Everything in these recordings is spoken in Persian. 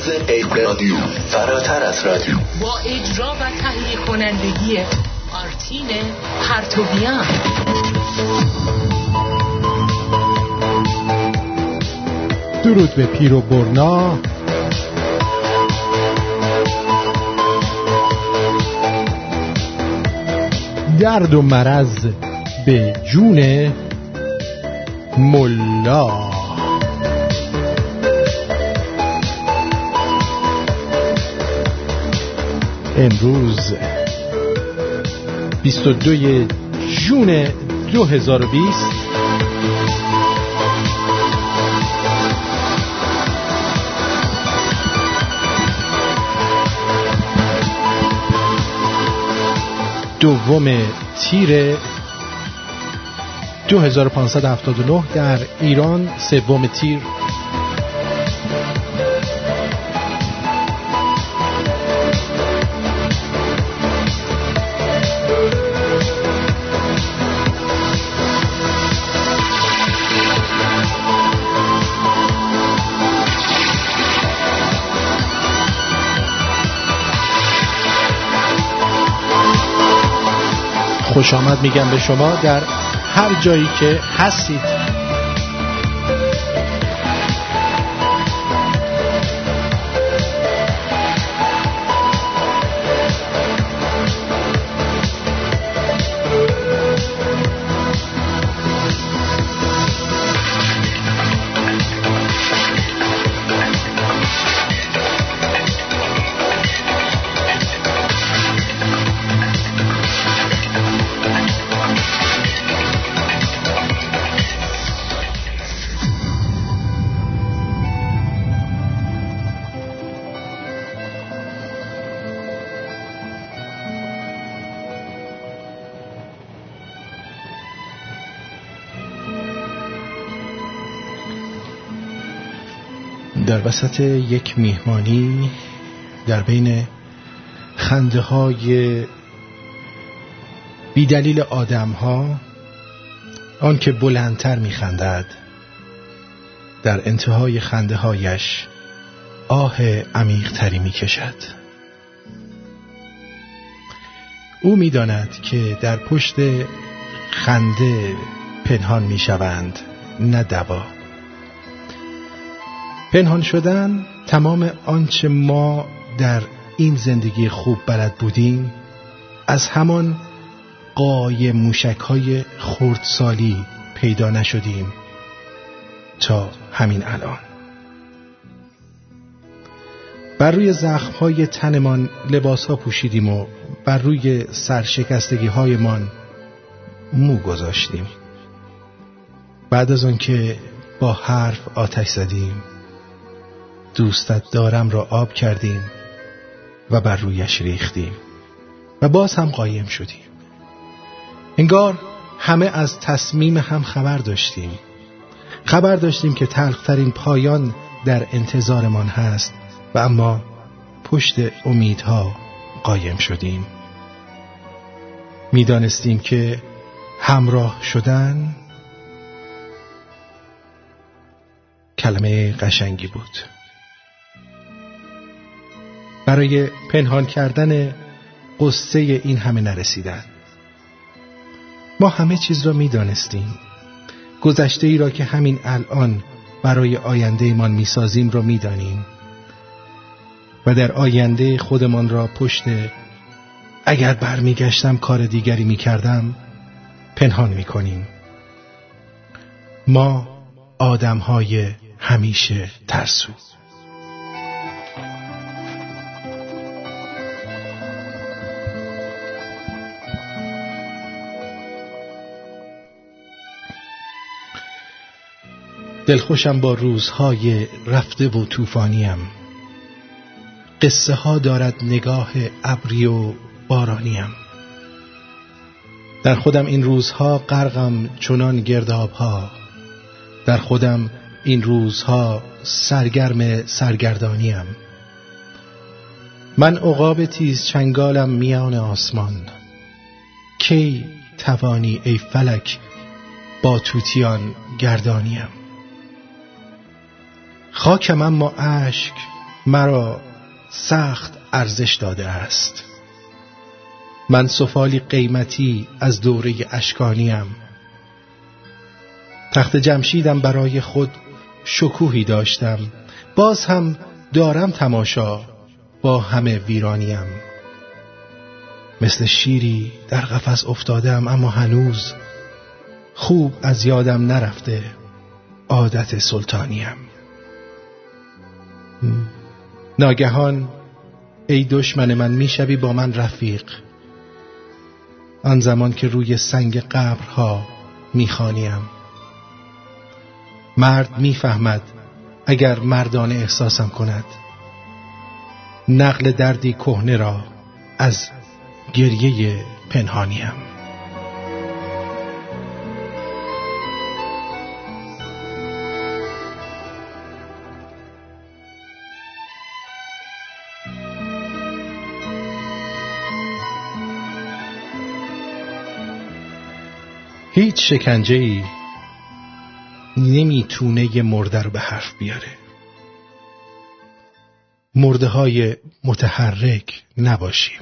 امروز غیر رادیو. فراتر از رادیو. با اجرا و تهیه کنندگی آرتین پرتویان. درود به پیر و برنا. درد و مرض به جون ملا. امروز 22 جون 2020 دوم تیر 2579 در ایران سوم تیر خوش آمد میگم به شما در هر جایی که هستید. وسط یک میهمانی در بین خنده های بیدلیل آدم ها آن که بلندتر میخندد در انتهای خنده هایش آه عمیقتری می‌کشد. او می‌داند که در پشت خنده پنهان می‌شوند نه دوا. پنهان شدن تمام آنچه ما در این زندگی خوب بلد بودیم از همان قای موشک های خردسالی پیدا نشدیم. تا همین الان. بر روی زخم های تنمان لباس ها پوشیدیم و بر روی سرشکستگی هایمان مو گذاشتیم. بعد از آنکه با حرف آتش زدیم دوستت دارم را آب کردیم و بر رویش ریختیم و باز هم قایم شدیم. انگار همه از تصمیم هم خبر داشتیم. خبر داشتیم که تلخترین پایان در انتظارمان هست و اما پشت امیدها قایم شدیم. می‌دانستیم که همراه شدن کلمه قشنگی بود. برای پنهان کردن قصه این همه نرسیدن. ما همه چیز را می‌دانستیم. گذشته ای را که همین الان برای آینده ایمان می‌سازیم را می‌دانیم. و در آینده خودمان را پشت اگر برمیگشتم کار دیگری می‌کردم پنهان می‌کنیم. ما آدم های همیشه ترسو. دلخوشم با روزهای رفته و طوفانیم. قصه ها دارد نگاه ابری و بارانیم. در خودم این روزها غرقم چنان گرداب ها در خودم این روزها سرگرم سرگردانیم. من عقاب تیز چنگالم میان آسمان. کی توانی ای فلک با توتیان گردانیم. خاکم اما اشک مرا سخت ارزش داده است. من سفالی قیمتی از دوره اشکانیم. تخت جمشیدم برای خود شکوهی داشتم. باز هم دارم تماشا با همه ویرانیم. مثل شیری در قفس افتادم اما هنوز خوب از یادم نرفته عادت سلطانیم. ناگهان ای دشمن من می‌شوی با من رفیق. آن زمان که روی سنگ قبرها می‌خوانیم. مرد می‌فهمد اگر مردانه احساسم کند. نقل دردی کهنه را از گریه پنهانیم. هیچ شکنجه ای نمی‌تونه یه مرده رو به حرف بیاره. مرده های متحرک نباشیم.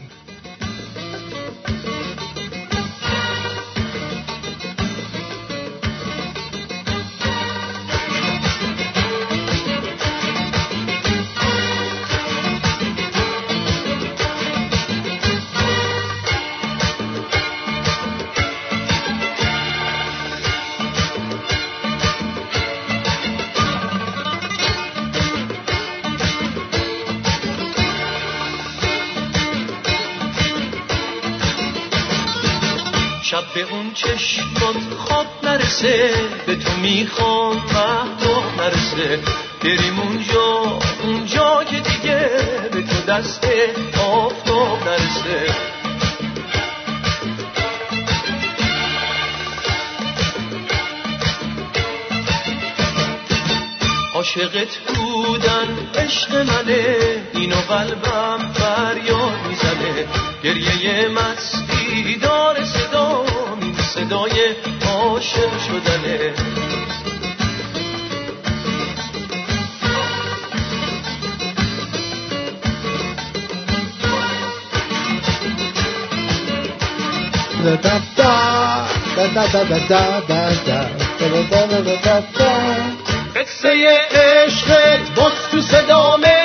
چشمات خواب نرسه به تو می‌خوام مهدو نرسه. بریم اونجا اونجا که دیگه به تو دست آفتاب نرسه. عاشقت بودن عشق منه اینو قلبم فریاد می‌زنه. گریه مستی دار صدا صدای عاشق شدنه قصه عشقت باز تو صدامه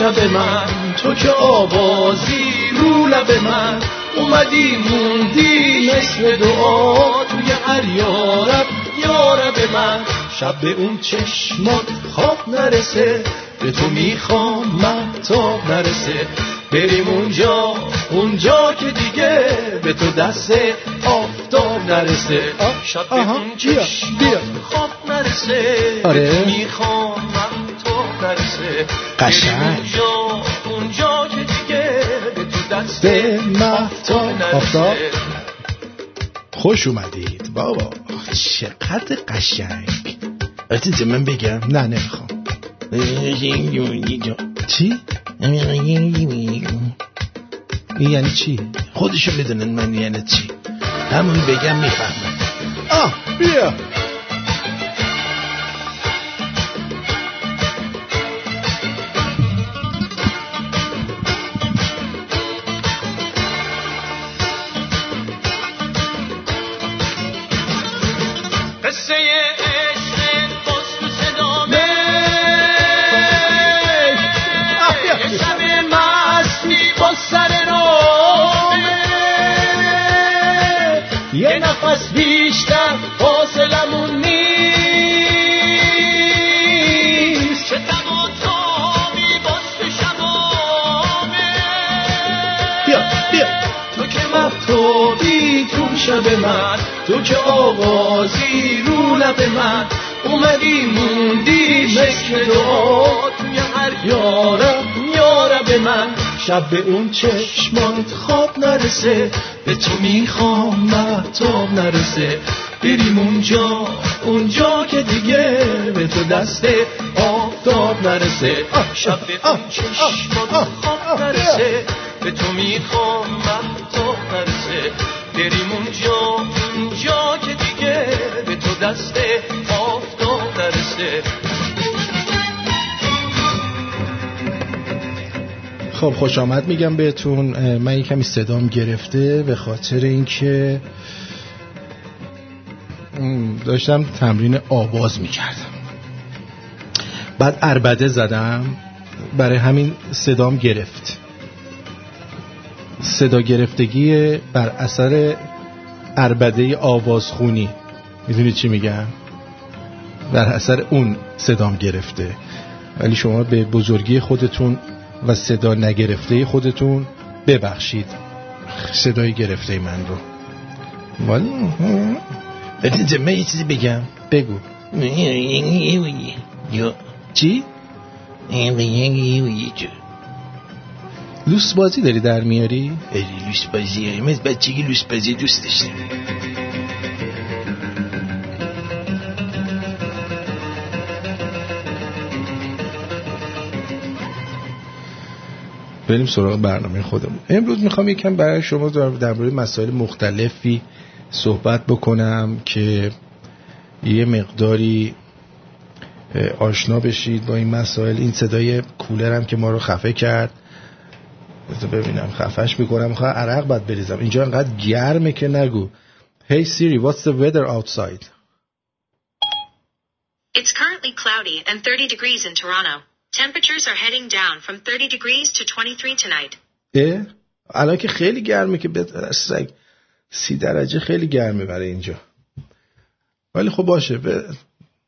شب من. تو که آوازی رو لب من. اومدی موندی مثل دعا. توی هر یارب یارب من. شب به اون چشمات خواب نرسه. به تو می‌خوام محتاب نرسه. بریم اونجا اونجا که دیگه به تو دست آفتاب نرسه. شب به اون چشمات خواب نرسه. آره. به تو می‌خوام محتاب نرسه. قشنگ. آفتاب. خوش اومدید. بابا چقدر قشنگ. عزیز من بگم. نه نمی‌خوام. چی؟ یعنی چی؟ خودشون می‌دونن من یعنی چی. همون بگم می‌فهمم آه بیا. شب به اون چشمات خواب نرسه به تو می‌خوام محتاب نرسه. بریم اونجا اونجا که دیگه به تو دست آفتاب نرسه. شب به اون چشمات خب خوش آمد میگم بهتون. من یه کمی صدام گرفته به خاطر اینکه داشتم تمرین آواز می‌کردم. بعد اربده زدم. برای همین صدام گرفت. صدا گرفتگی بر اثر اربده آوازخونی. می‌دونی چی میگم؟ بر اثر اون صدام گرفته. ولی شما به بزرگی خودتون و صدا نگرفته خودتون ببخشید. صدای گرفته من رو. ولی من یه چیزی بگم. بگو. چی؟ لوس بازی داری در میاری؟ اری لوس بازی من از بچگی لوس بازی دوست داشتم. بریم سراغ برنامه خودمون. امروز می‌خوام یکم برای شما درباره مسائل مختلفی صحبت بکنم که یه مقداری آشنا بشید با این مسائل. این صدای کولرم که ما رو خفه کرد. ببینم. خفش می‌کنم. می‌خوام عرق باید بریزم. اینجا انقدر گرمه که نگو. Hey Siri, what's the weather outside? It's currently cloudy and 30 degrees in Toronto. Temperatures are heading down from 30 degrees to 23 tonight. اه؟ الان که خیلی گرمه که به سگ سی درجه خیلی گرمه برای اینجا. ولی خب باشه به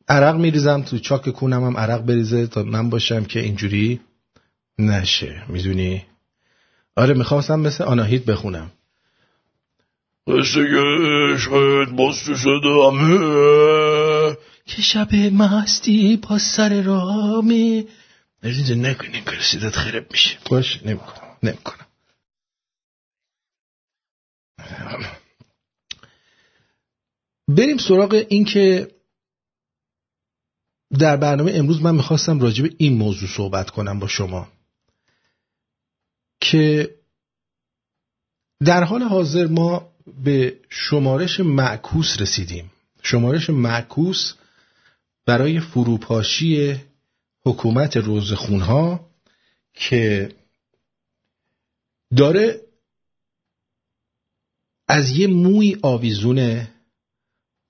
عرق میریزم تو چاک کونم هم عرق بریزه تا من باشم که اینجوری نشه. می‌دونی؟ آره می‌خواستم مثل آناهیت بخونم. قصه عشقت باز شدم. که شب مستی با سر رامی. اینجا نکنین که رسیدت خراب میشه. باش نمی‌کنم نمی‌کنم. بریم سراغ این که در برنامه امروز من می‌خواستم راجع به این موضوع صحبت کنم با شما که در حال حاضر ما به شمارش معکوس رسیدیم. شمارش معکوس برای فروپاشی حکومت روزخونها که داره از یه موی آویزونه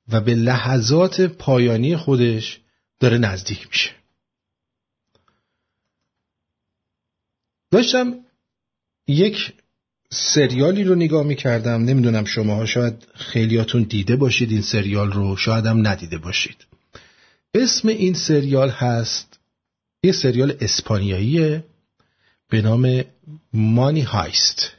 و به لحظات پایانی خودش داره نزدیک میشه. داشتم یک سریالی رو نگاه می‌کردم. نمی‌دونم شماها شاید خیلیاتون دیده باشید این سریال رو شاید هم ندیده باشید. اسم این سریال هست یه سریال اسپانیاییه به نام Money Heist.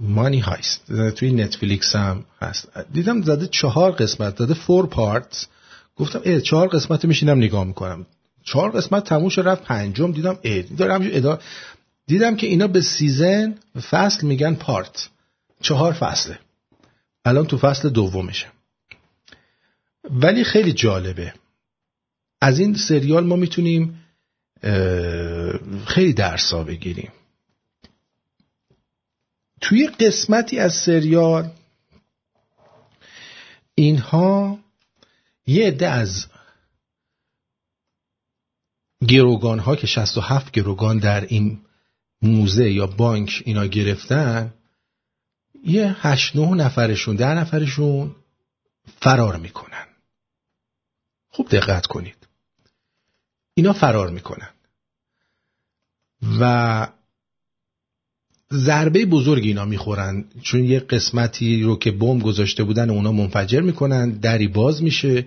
Money Heist. توی نتفلیکس هم هست. دیدم زده چهار قسمت زده four part گفتم اه چهار قسمت میشینم نگاه می‌کنم. چهار قسمت تموم شد رفت پنجم دیدم اه داره ادامه دیدم که اینا به season فصل میگن part چهار فصله الان تو فصل دومشه. ولی خیلی جالبه. از این سریال ما می‌تونیم خیلی درسا بگیریم. توی قسمتی از سریال اینها یه عده از گروگان ها که 67 گروگان در این موزه یا بانک اینا گرفتن یه هشت نه نفرشون ده نفرشون فرار می‌کنن. خوب دقت کنید. اینا فرار می‌کنن. و ضربه بزرگی اینا می‌خورن چون یه قسمتی رو که بمب گذاشته بودن اونا منفجر می‌کنن دری باز میشه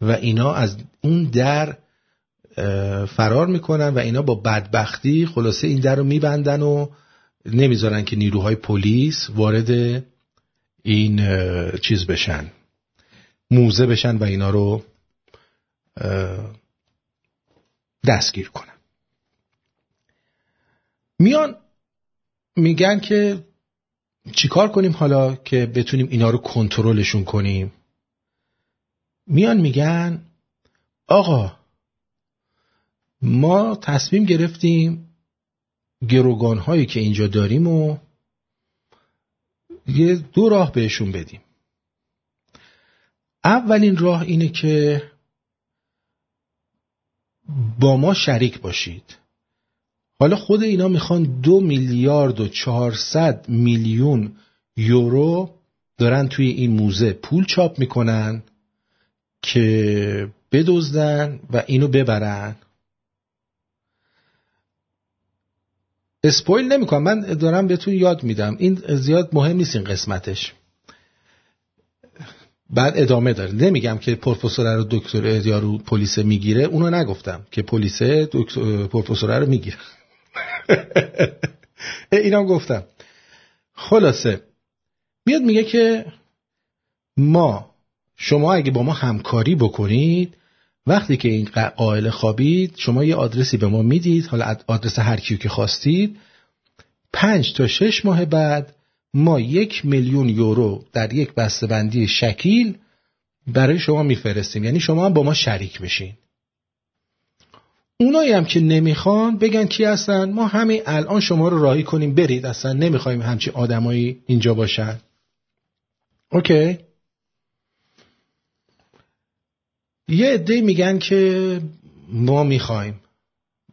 و اینا از اون در فرار می‌کنن و اینا با بدبختی خلاصه این در رو میبندن و نمی‌ذارن که نیروهای پلیس وارد این چیز بشن موزه بشن و اینا رو دستگیر کنن میان میگن که چیکار کنیم حالا که بتونیم اینا رو کنترلشون کنیم؟ میان میگن آقا ما تصمیم گرفتیم گروگان هایی که اینجا داریم و یه دو راه بهشون بدیم. اولین راه اینه که با ما شریک باشید. حالا خود اینا می‌خوان دو میلیارد و چهارصد میلیون یورو دارن توی این موزه پول چاپ می‌کنن که بدزدن و اینو ببرن. اسپویل نمی‌کنم. من دارم بهتون یاد میدم. این زیاد مهم نیست این قسمتش. بعد ادامه داره. نمیگم که پروفسور رو دکتر یارو پلیس می‌گیره. اونو نگفتم که پلیس پروفسور رو می‌گیره. اینم گفتم. خلاصه. میاد میگه که ما شما اگه با ما همکاری بکنید وقتی که این قائل خوابید شما یه آدرسی به ما می‌دید حالا آدرس هر کیو که خواستید. پنج تا شش ماه بعد ما یک میلیون یورو در یک بسته‌بندی شکیل برای شما میفرستیم. یعنی شما هم با ما شریک میشین اونایی هم که نمی‌خوان بگن کی هستن. ما همین الان شما رو راهی کنیم. برید اصلا نمی‌خوایم همچی آدمایی اینجا باشن. اوکی. یه عده میگن که ما می‌خوایم.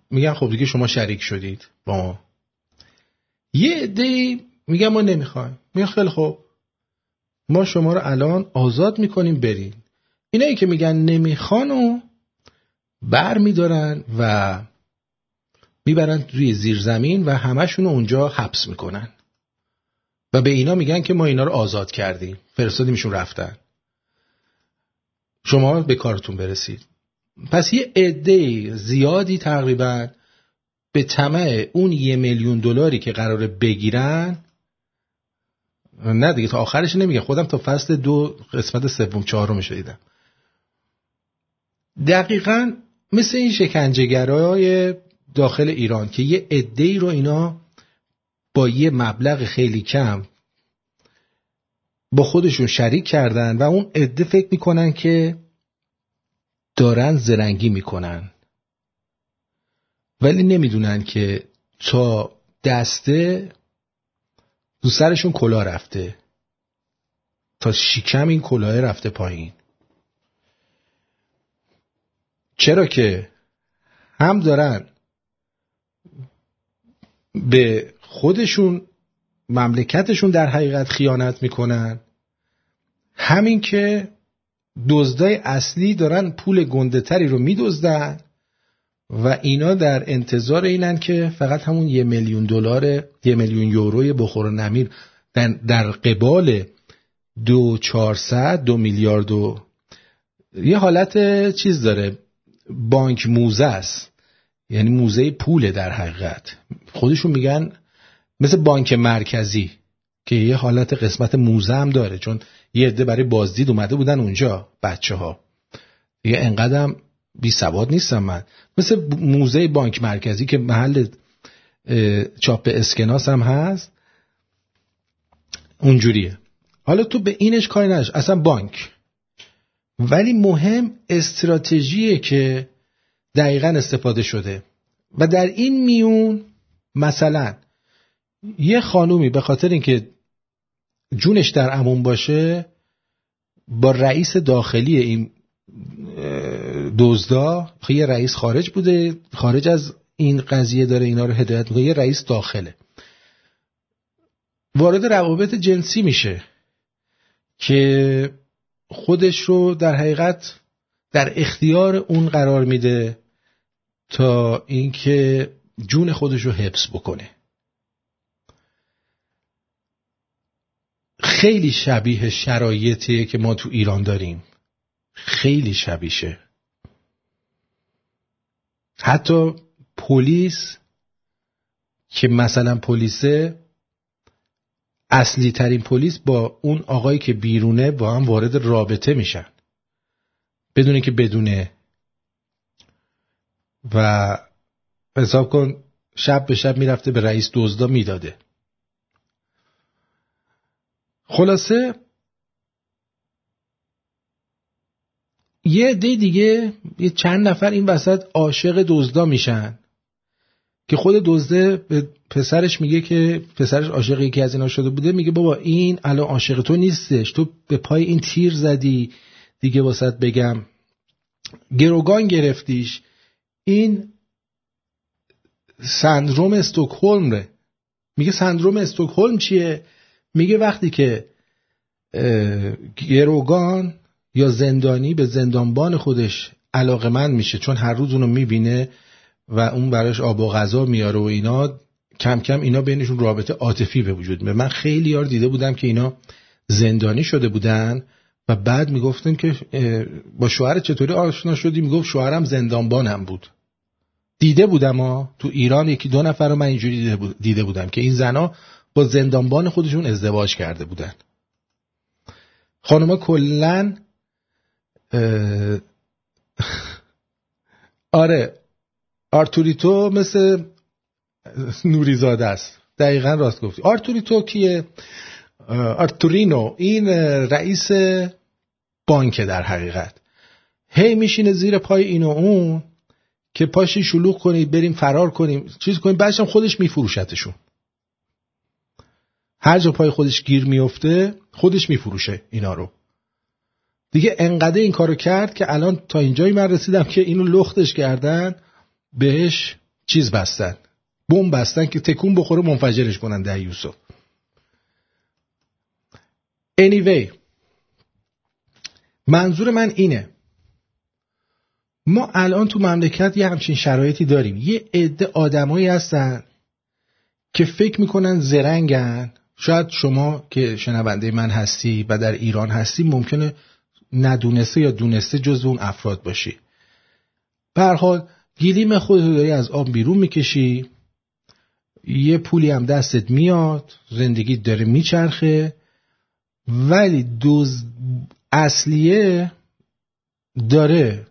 میگن خب دیگه شما شریک شدید با ما. یه عده میگن ما نمی‌خوایم. میگن خیلی خب ما شما رو الان آزاد می‌کنیم برین. اینایی که میگن نمی‌خوان و بر میدارن و می‌برن روی زیر زمین و همشون اونجا حبس می‌کنن. و به اینا میگن که ما اینا رو آزاد کردیم. فرستادیمشون رفتن. شما به کارتون برسید. پس یه عده زیادی تقریبا به طمع اون یه میلیون دلاری که قراره بگیرن نه دیگه تا آخرش نمیگه. خودم تا فصل دو قسمت سوم چهارم دیدم. دقیقا مثل این شکنجهگرای داخل ایران که یه عده رو اینا با یه مبلغ خیلی کم با خودشون شریک کردن و اون عده فکر می‌کنن که دارن زرنگی می‌کنن. ولی نمی‌دونن که تا دسته دو سرشون کلا رفته. تا شیکم این کلاه رفته پایین. چرا که هم دارن به خودشون مملکتشون در حقیقت خیانت می‌کنن. همین که دزدای اصلی دارن پول گنده تری رو میدزدن. و اینا در انتظار اینن که فقط همون یه میلیون دلار یه میلیون یوروی بخور و نمیر در قبال دو چهارصد دو میلیارد و یه حالت چیز داره. بانک موزه است. یعنی موزه پوله در حقیقت. خودشون میگن مثل بانک مرکزی که یه حالت قسمت موزه هم داره. چون یه عده برای بازدید اومده بودن اونجا بچه ها یه انقدرم بی سواد نیستم من. مثل موزه بانک مرکزی که محل چاپ اسکناس هم هست اونجوریه. حالا تو به اینش کاری نداشت. اصلا بانک. ولی مهم استراتژیه که دقیقا استفاده شده. و در این میون مثلا یه خانومی به خاطر اینکه جونش در امون باشه با رئیس داخلی این دزدا یه رئیس خارج بوده خارج از این قضیه داره اینا رو هدایت می‌کنه یه رئیس داخله. وارد روابط جنسی میشه که خودش رو در حقیقت در اختیار اون قرار میده تا اینکه جون خودش رو حفظ بکنه. خیلی شبیه شرایطیه که ما تو ایران داریم. خیلی شبیشه حتی پلیس که مثلا پلیسه اصلی ترین پلیس با اون آقایی که بیرونه با هم وارد رابطه میشن. بدونه که بدونه. و حساب کن شب به شب می‌رفته به رئیس دزدا می‌داده. خلاصه یه عده دیگه یه چند نفر این وسط عاشق دزدا میشن که خود دزده به پسرش میگه که پسرش عاشق یکی از اینا شده بوده میگه بابا این الان عاشق تو نیستش. تو به پای این تیر زدی. دیگه واسط بگم. گروگان گرفتیش. این سندروم استوکهلم ره میگه سندروم استوکهلم چیه؟ میگه وقتی که گروگان یا زندانی به زندانبان خودش علاقه میشه چون هر روز اونو می‌بینه و اون براش آب و غذا میاره و اینا کم کم اینا بینشون رابطه عاطفی به وجود میاد من خیلی یار دیده بودم که اینا زندانی شده بودن و بعد می‌گفتن که با شوهر چطوری آشنا شدی؟ می‌گفت شوهرم زندانبانم بود. دیده بودم ها تو ایران یکی دو نفر رو من اینجوری دیده بودم که این زنا با زندانبان خودشون ازدواج کرده بودن. خانوما کلا آره آرتوریتو مثل نوریزاده است. دقیقا راست گفتی. آرتوریتو کیه؟ آرتوریتو این رئیس بانک در حقیقت. هی میشینه زیر پای این و اون که پاشید شلوغ کنید بریم فرار کنیم. چیز کنیم بعدش هم خودش میفروشتشون. هر جا پای خودش گیر میفته خودش میفروشه اینا رو. دیگه انقدر این کارو کرد که الان تا اینجایی من رسیدم که اینو لختش کردن بهش چیز بستن. بم بستن که تکون بخوره منفجرش کنن ده یوسف. Anyway منظور من اینه. ما الان تو مملکت یه همچین شرایطی داریم. یه عده آدمایی هستن که فکر می‌کنن زرنگن. شاید شما که شنونده من هستی و در ایران هستی ممکنه ندونسته یا دونسته جز اون افراد باشی. حال گلیم خودت داری از آب بیرون می‌کشی. یه پولی هم دستت میاد زندگی داره میچرخه. ولی دوز اصلیه داره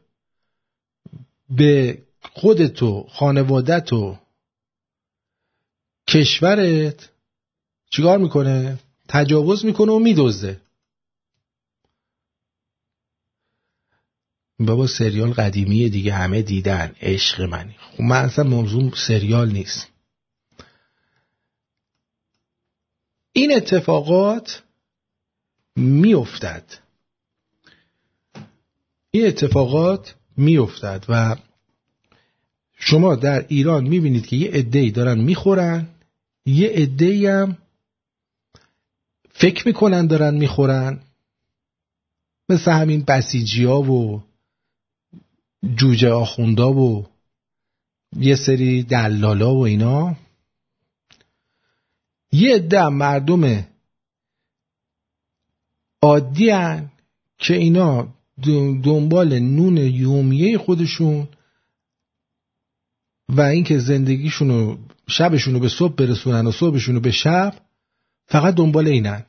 به خودتو خانوادت و کشورت چیکار می‌کنه؟ تجاوز می‌کنه و میدزده. بابا سریال قدیمی دیگه همه دیدن عشق منی. خب من اصلا موضوع سریال نیست. این اتفاقات میافتد. این اتفاقات میافتد و شما در ایران می‌بینید که یه عده‌ای دارن می‌خورن یه عده‌ای هم فکر می‌کنن دارن می‌خورن. مثل همین بسیجی ها و جوجه آخوندا و یه سری دلالا و اینا. یه عده مردم عادی که اینا دنبال نون یومیه خودشون و اینکه زندگیشونو شبشونو به صبح برسونن و صبحشونو به شب فقط دنبال اینن.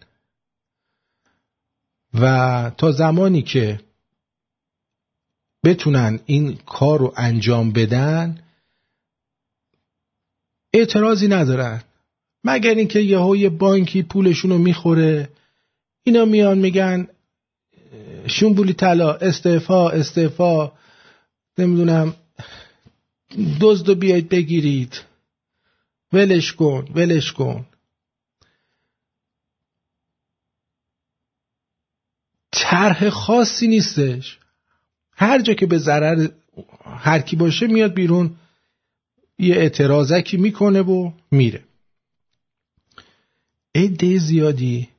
و تا زمانی که بتونن این کار رو انجام بدن اعتراضی ندارن. مگر اینکه یهو یه بانکی پولشون رو می‌خوره اینا میان میگن شنبولی طلا استعفا استعفا نمی‌دونم دزد و بیاید بگیرید. ولش کن ولش کن. طرح خاصی نیستش. هر جا که به ضرر هر کی باشه میاد بیرون یه اعتراضکی می‌کنه و میره. عده زیادی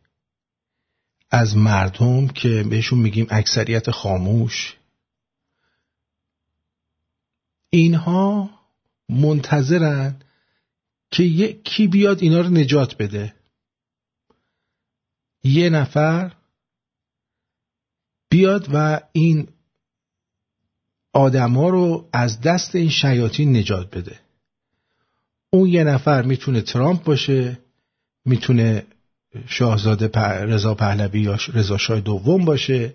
از مردم که بهشون میگیم اکثریت خاموش اینها منتظرن که یکی بیاد اینا رو نجات بده. یه نفر بیاد و این آدما رو از دست این شیاطین نجات بده. اون یه نفر می‌تونه ترامپ باشه می‌تونه شاهزاده رضا پهلوی یا رضا شاه دوم باشه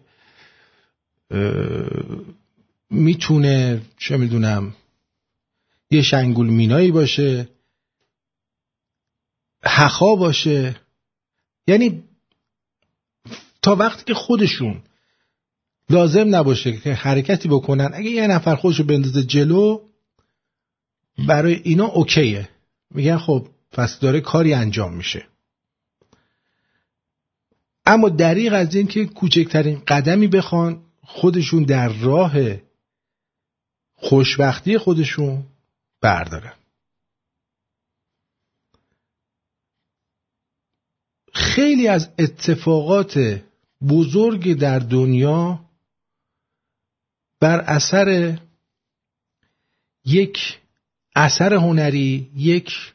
می‌تونه چه می‌دونم یه شنگول مینایی باشه حخا باشه. یعنی تا وقتی که خودشون لازم نباشه که حرکتی بکنن. اگه یه نفر خودشو بندازه جلو برای اینا اوکیه. میگن خب پس داره کاری انجام میشه. اما دریغ از این که کوچکترین قدمی بخوان خودشون در راه خوشبختی خودشون بردارن. خیلی از اتفاقات بزرگ در دنیا بر اثر یک اثر هنری یک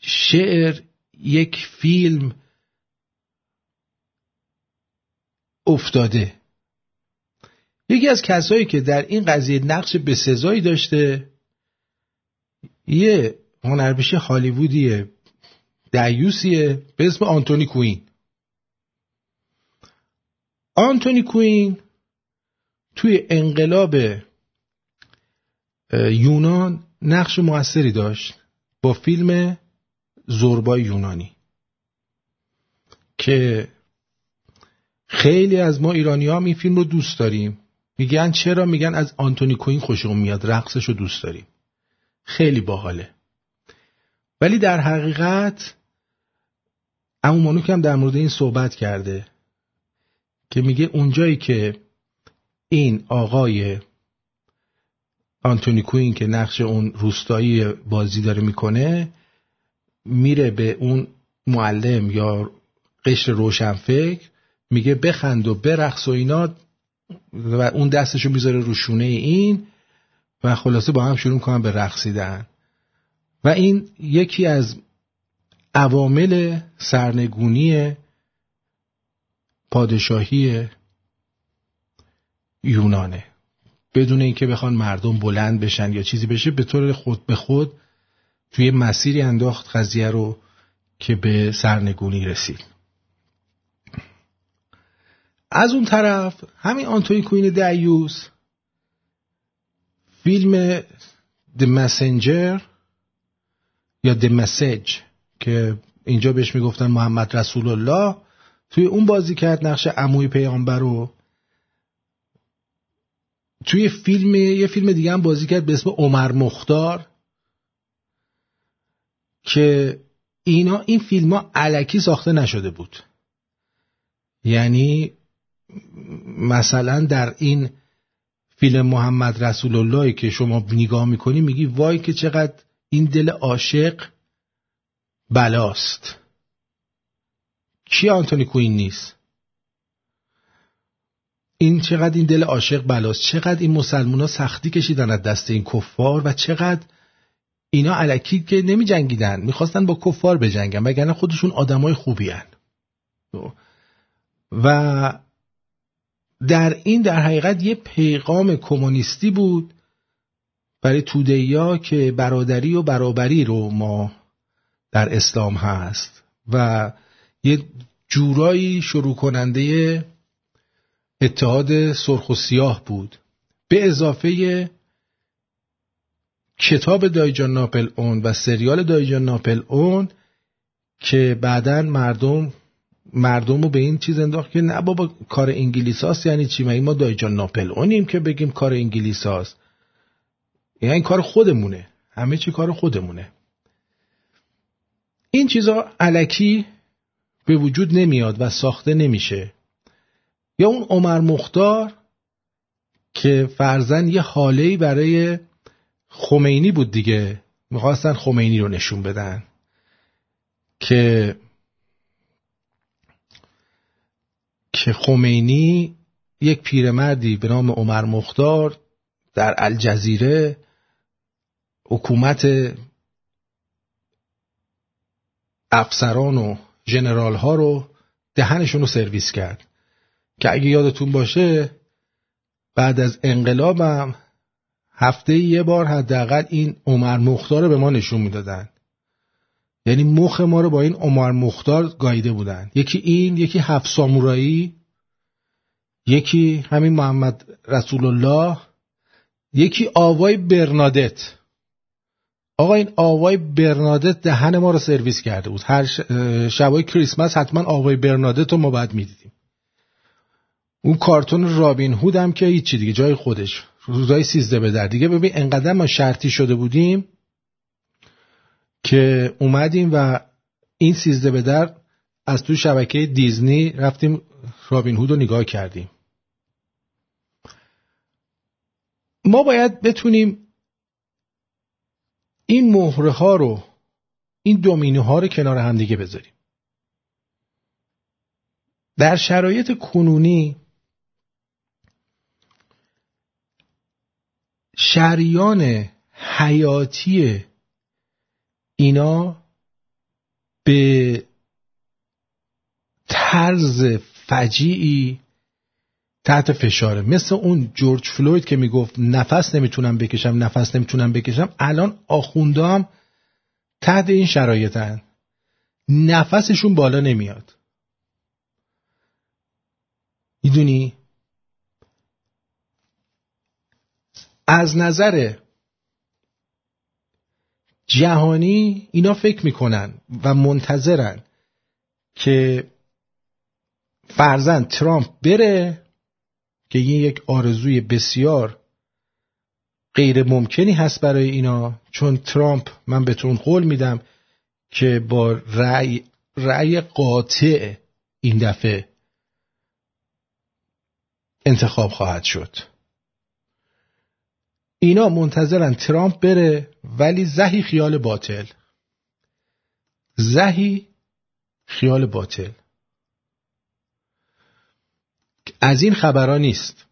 شعر یک فیلم افتاده. یکی از کسایی که در این قضیه نقش بسزایی داشته یه هنرپیشه هالیوودیه دیوسیه به اسم آنتونی کوین. آنتونی کوین توی انقلاب یونان نقش موثری داشت با فیلم زوربای یونانی که خیلی از ما ایرانی هم این فیلم رو دوست داریم. میگن چرا؟ میگن از آنتونی کوین خوشمون میاد رقصش رو دوست داریم. خیلی باحاله. ولی در حقیقت امو مانوک هم در مورد این صحبت کرده که میگه اونجایی که این آقای آنتونی کوین که نقش اون روستایی بازی داره می‌کنه میره به اون معلم یا قشر روشنفکر میگه بخند و برقص و اینا و اون دستشو می‌ذاره رو شونه این و خلاصه با هم شروع کنن به رقصیدن. و این یکی از عوامل سرنگونی پادشاهی یونانه. بدون اینکه بخوان مردم بلند بشن یا چیزی بشه به طور خود به خود توی مسیری انداخت قضیه رو که به سرنگونی رسید. از اون طرف همین آنتونی کوین دیوس فیلم The Messenger یا The Message که اینجا بهش می‌گفتن محمد رسول الله توی اون بازی کرد نقش عموی پیامبر رو. توی فیلم یه فیلم دیگه هم بازی کرد به اسم عمر مختار که اینا این فیلم ها علکی ساخته نشده بود. یعنی مثلا در این فیلم محمد رسول اللهی که شما نگاه می‌کنی میگی وای که چقدر این دل عاشق بلاست. کی آنتونی کوین نیست؟ این چقدر این دل عاشق بلاست چقدر این مسلمان ها سختی کشیدن از دست این کفار و چقدر اینا علکی که نمی جنگیدن می‌خواستن با کفار بجنگن وگرنه خودشون آدمای خوبی هن. و در این در حقیقت یه پیغام کمونیستی بود برای توده که برادری و برابری رو ما در اسلام هست و یه جورایی شروع کننده اتحاد سرخ و سیاه بود. به اضافه کتاب دایجان ناپل اون و سریال دایجان ناپل اون که بعدا مردم مردم رو به این چیز انداخت که نه بابا کار انگلیس هاست یعنی چی؟ ما دایجان ناپل اونیم که بگیم کار انگلیس هاست یعنی کار خودمونه. همه چی کار خودمونه. این چیزا علکی به وجود نمیاد و ساخته نمیشه. یا اون عمر مختار که فرزن یه حاله برای خمینی بود دیگه. می‌خواستن خمینی رو نشون بدن که که خمینی یک پیرمردی به نام عمر مختار در الجزیره حکومت افسران و جنرال ها رو دهنشون رو سرویس کرد. که اگه یادتون باشه بعد از انقلابم هفته یه بار حداقل این عمر مختار رو به ما نشون می‌دادن. یعنی مخ ما رو با این عمر مختار گاییده بودن. یکی این یکی هفت سامورایی یکی همین محمد رسول الله یکی آوای برنادت. آقا این آوای برنادت دهن ما رو سرویس کرده بود. هر شبای کریسمس حتما آوای برنادت رو ما باید می‌دیدیم. اون کارتون رابین هود هم که هیچی دیگه جای خودش. روزای سیزده به در. دیگه ببین انقدر ما شرطی شده بودیم که اومدیم و این سیزده به در از تو شبکه دیزنی رفتیم رابین هود رو نگاه کردیم. ما باید بتونیم این مهره ها رو این دومینو ها رو کنار هم دیگه بذاریم. در شرایط کنونی شریان حیاتی اینا به طرز فجیعی تحت فشاره. مثل اون جورج فلوید که می‌گفت نفس نمی‌تونم بکشم نفس نمی‌تونم بکشم. الان آخوندام تحت این شرایطن. نفسشون بالا نمیاد. می‌دونی؟ از نظر جهانی اینا فکر می‌کنن و منتظرن که فرزن ترامپ بره که این یک آرزوی بسیار غیر ممکنی هست برای اینا چون ترامپ من بهتون قول میدم که با رأی, رأی قاطع این دفعه انتخاب خواهد شد. اینا منتظرن ترامپ بره ولی زهی خیال باطل. زهی خیال باطل. از این خبرها نیست.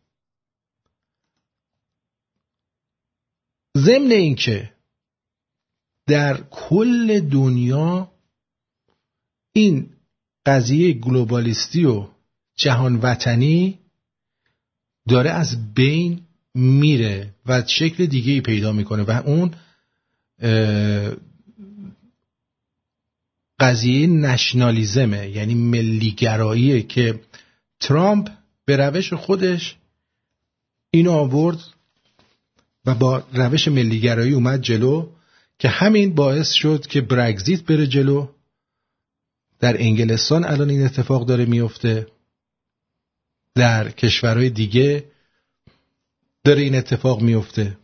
ضمن اینکه در کل دنیا این قضیه گلوبالیستی و جهان وطنی داره از بین میره و شکل دیگه ای پیدا می‌کنه و اون قضیه نشنالیزمه یعنی ملیگراییه که ترامپ به روش خودش اینو آورد و با روش ملیگرایی اومد جلو که همین باعث شد که برگزیت بره جلو. در انگلستان الان این اتفاق داره میفته در کشورهای دیگه داره این اتفاق میفته.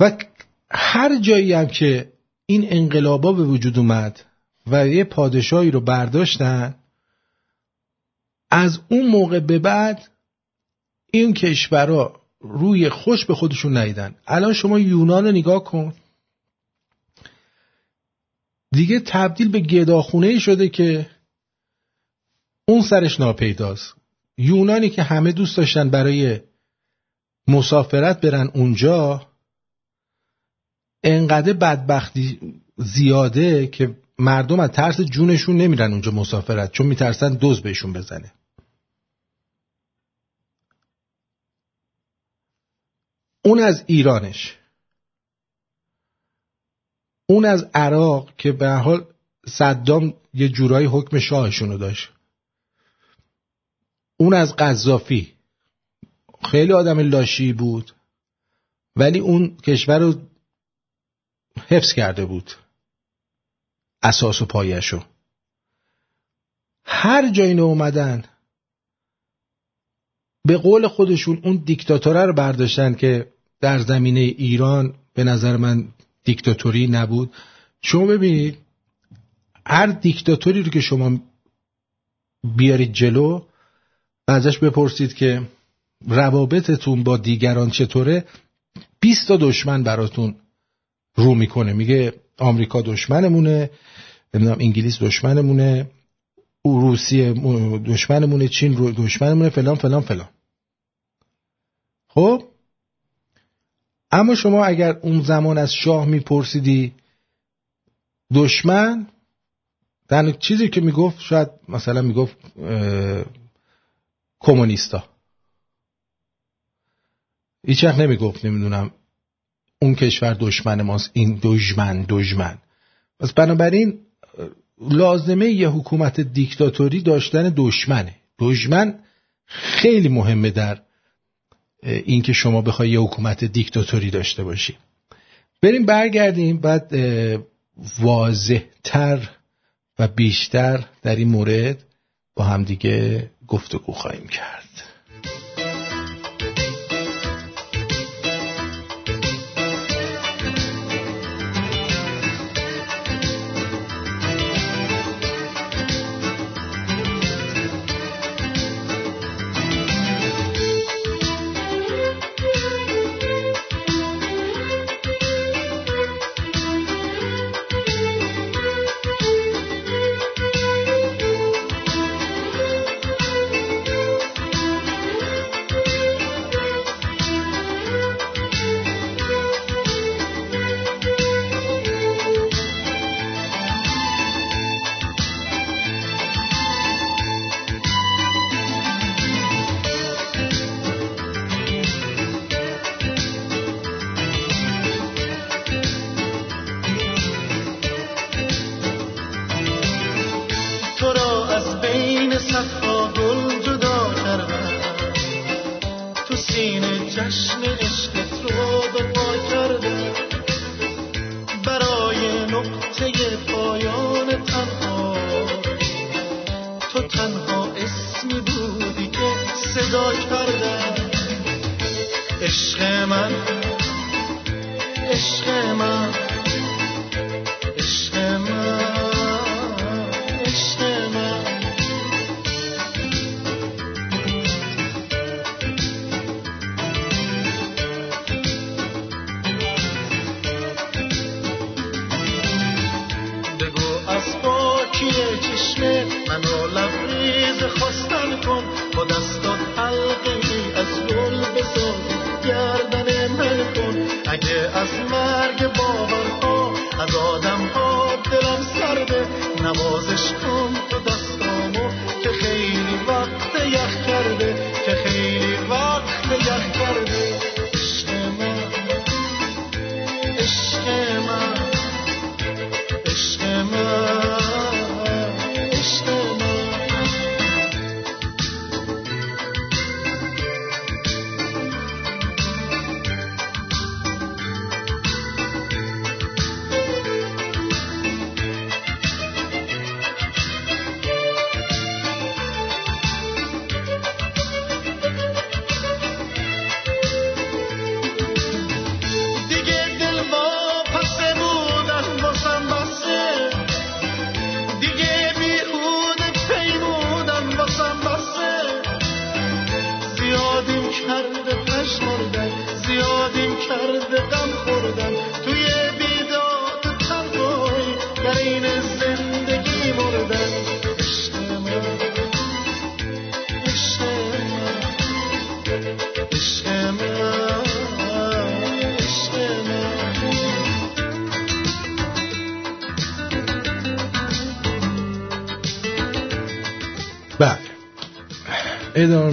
و هر جایی هم که این انقلابا به وجود اومد و یه پادشاهی رو برداشتن از اون موقع به بعد این کشورها روی خوش به خودشون نیدن. الان شما یونان رو نگاه کن. دیگه تبدیل به گداخونه شده که اون سرش ناپیداست. یونانی که همه دوست داشتن برای مسافرت برن اونجا انقدر بدبختی زیاده که مردم از ترس جونشون نمیرن اونجا مسافرت چون میترسن دوز بهشون بزنه. اون از ایرانش. اون از عراق که به حال صدام یه جورایی حکم شاهشونو داشت. اون از قذافی. خیلی آدم لاشی بود. ولی اون کشور رو حفظ کرده بود. اساس و پایشو هر جایی اومدن به قول خودشون اون دیکتاتوره رو برداشتن که در زمینه ایران به نظر من دیکتاتوری نبود. شما ببینید هر دیکتاتوری رو که شما بیارید جلو و ازش بپرسید که روابطتون با دیگران چطوره؟ 20 تا دشمن براتون رو می‌کنه. میگه آمریکا دشمنمونه نمی‌دونم انگلیس دشمنمونه روسیه دشمنمونه چین دشمنمونه فلان فلان فلان. خب؟ اما شما اگر اون زمان از شاه میپرسیدی دشمن در چیزی که می‌گفت شاید مثلا می‌گفت کمونیستا. هیچ وقت نمی‌گفت نمی‌دونم اون کشور دشمن ماست این دشمن دشمن. پس بنابراین لازمه یه حکومت دیکتاتوری داشتن دشمنه. دشمن خیلی مهمه در اینکه شما بخوای یه حکومت دیکتاتوری داشته باشی. بریم برگردیم بعد واضحتر و بیشتر در این مورد با همدیگه گفتگو خواهیم کرد.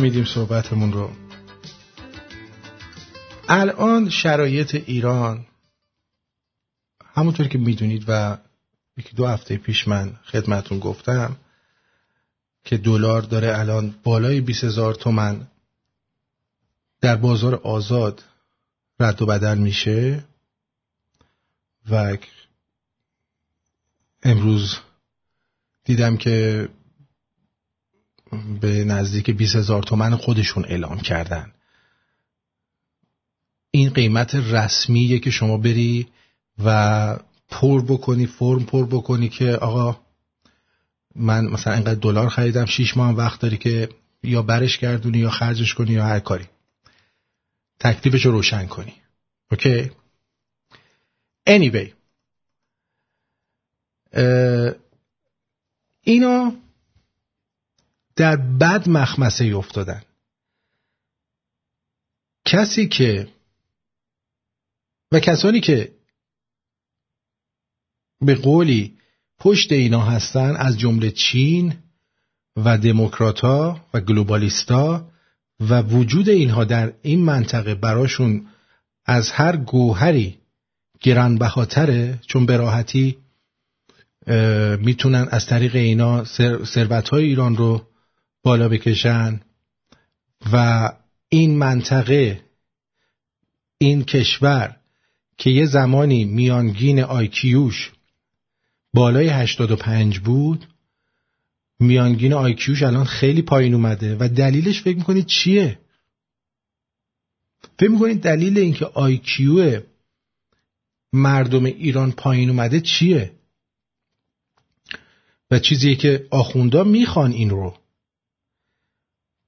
میدیم صحبتمون رو. الان شرایط ایران همونطور که می‌دونید و یکی دو هفته پیش من خدمتون گفتم که دلار داره الان بالای 20 هزار تومن در بازار آزاد رد و بدل میشه و امروز دیدم که به نزدیک 20 هزار تومن خودشون اعلام کردن. این قیمت رسمیه که شما بری و پر بکنی فرم پر بکنی که آقا من مثلا اینقدر دلار خریدم 6 ماه وقت داری که یا برش گردونی یا خرجش کنی یا هر کاری. تکلیفش رو روشن کنی. اوکی؟ Anyway اینا در بد مخمسه افتادن. کسی که و کسانی که به قولی پشت اینا هستن از جمله چین و دموکراتا و گلوبالیستا و وجود اینها در این منطقه براشون از هر گوهری گرانبهاتره چون به راحتی می‌تونن از طریق اینا ثروت های ایران رو بالا بکشن و این منطقه این کشور که یه زمانی میانگین آیکیوش بالای 85 بود میانگین آیکیوش الان خیلی پایین اومده و دلیلش فکر می‌کنید چیه؟ فکر می‌کنید دلیل اینکه IQ مردم ایران پایین اومده چیه؟ و چیزی که آخوندا می‌خوان این رو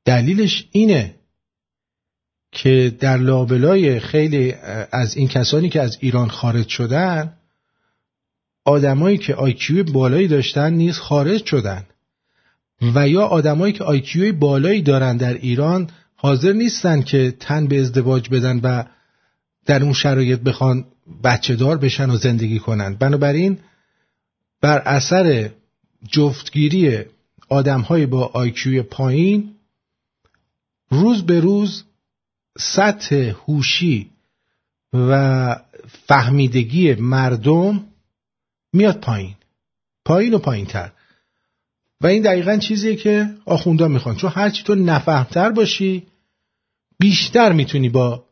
دلیلش اینه که در لابلای خیلی از این کسانی که از ایران خارج شدن آدمایی که IQ بالایی داشتن نیز خارج شدن. و یا آدمایی که IQ بالایی دارن در ایران حاضر نیستن که تن به ازدواج بدن و در اون شرایط بخوان بچه دار بشن و زندگی کنن. بنابراین بر اثر جفتگیری آدمهای با آیکیوی پایین روز به روز سطح هوشی و فهمیدگی مردم میاد پایین. پایین و پایین تر و این دقیقا چیزیه که آخوندا می‌خوان. چون هرچی تو نفهمتر باشی بیشتر می‌تونی با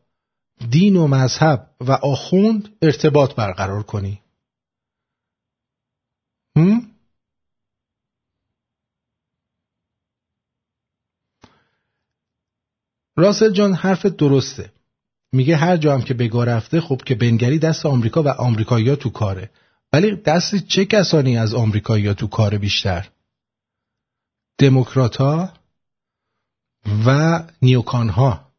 دین و مذهب و آخوند ارتباط برقرار کنی؟ راسل جان حرف درسته. میگه هر جا هم که بگاه رفته خب که بنگری دست آمریکا و آمریکایی‌ها تو کاره. ولی دست چه کسانی از آمریکایی‌ها تو کار بیشتر؟ دموکرات ها و نیوکان ها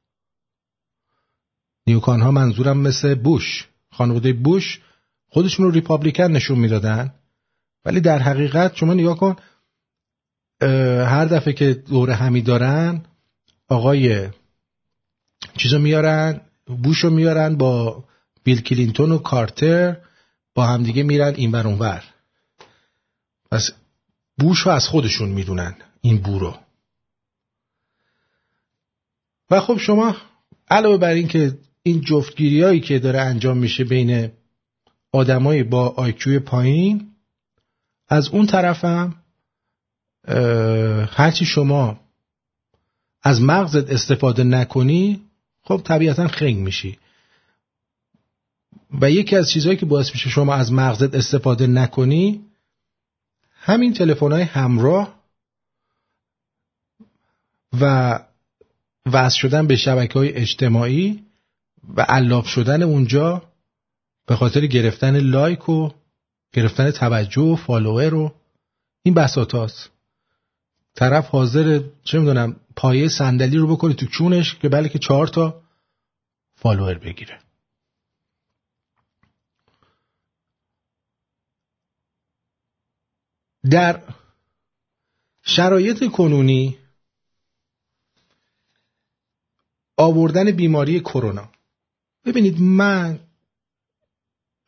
نیوکان ها منظورم مثل بوش. خانواده بوش خودشون رو ریپابلیکن نشون می‌دادن. ولی در حقیقت شما نگاه کن هر دفعه که دور همی دارن آقای چیزو میارن بوش رو میارن با بیل کلینتون و کارتر با همدیگه میرن این بر اونور پس بوش از خودشون می‌دونن این بو رو. و خب شما علاوه بر این که این جفتگیری هایی که داره انجام میشه بین آدمای با IQ پایین از اون طرفم هرچی شما از مغزت استفاده نکنی خب طبیعتا خنگ میشی. و یکی از چیزهایی که باعث میشه شما از مغزت استفاده نکنی همین تلفن های همراه و وصل شدن به شبکه های اجتماعی و علاف شدن اونجا به خاطر گرفتن لایک و گرفتن توجه و فالوور و این بساط طرف حاضر چه می‌دونم پایه صندلی رو بکنه تو چونش که بله که چهار تا فالوور بگیره. در شرایط کنونی آوردن بیماری کرونا. ببینید من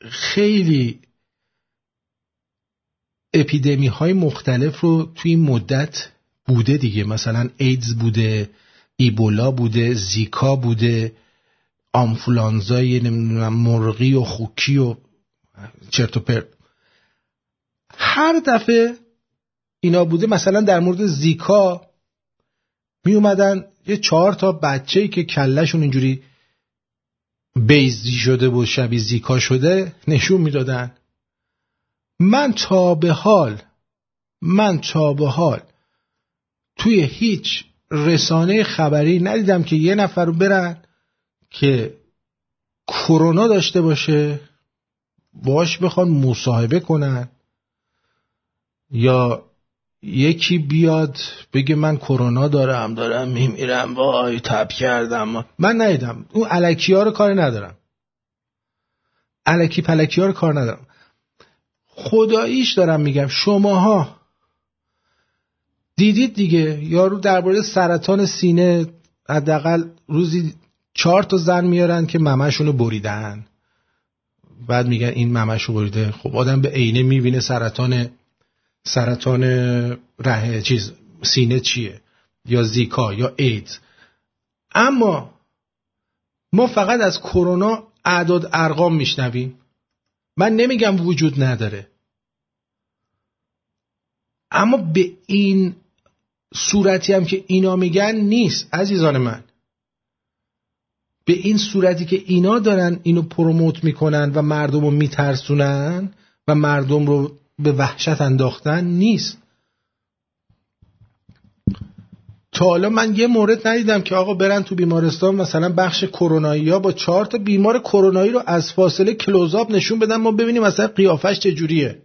خیلی اپیدمی های مختلف رو توی این مدت بوده دیگه. مثلا ایدز بوده ایبولا بوده زیکا بوده آنفولانزای نمی‌دونم مرغی و خوکی و چرت و پرت. هر دفعه اینا بوده مثلا در مورد زیکا می اومدن یه چهار تا بچه که کلشون اینجوری بیزی شده و شبیه زیکا شده نشون می‌دادن. من تا به حال من تا به حال توی هیچ رسانه خبری ندیدم که یه نفر رو برن که کرونا داشته باشه باش بخوان مصاحبه کنن یا یکی بیاد بگه من کرونا دارم دارم میمیرم وای تب کردم. من ندیدم. اون علکی ها رو کار ندارم. علکی پلکی ها رو کار ندارم. خداییش دارم میگم. شماها دیدید دیگه. یارو درباره سرطان سینه حداقل روزی چهار تا زن میارن که ممشونو بریدن. بعد میگن این ممشو بریده. خب آدم به عینه می‌بینه سرطان سرطان ره چیز سینه چیه؟ یا زیکا یا ایدز. اما ما فقط از کرونا اعداد ارقام میشنویم. من نمیگم وجود نداره. اما به این صورتی هم که اینا میگن نیست عزیزان من. به این صورتی که اینا دارن اینو پروموت می‌کنن و مردم رو میترسونن و مردم رو به وحشت انداختن نیست. تا حالا من یه مورد ندیدم که آقا برن تو بیمارستان مثلا بخش کرونایی ها با چهار تا بیمار کرونایی رو از فاصله کلوزآپ نشون بدن ما ببینیم مثلا قیافش چجوریه.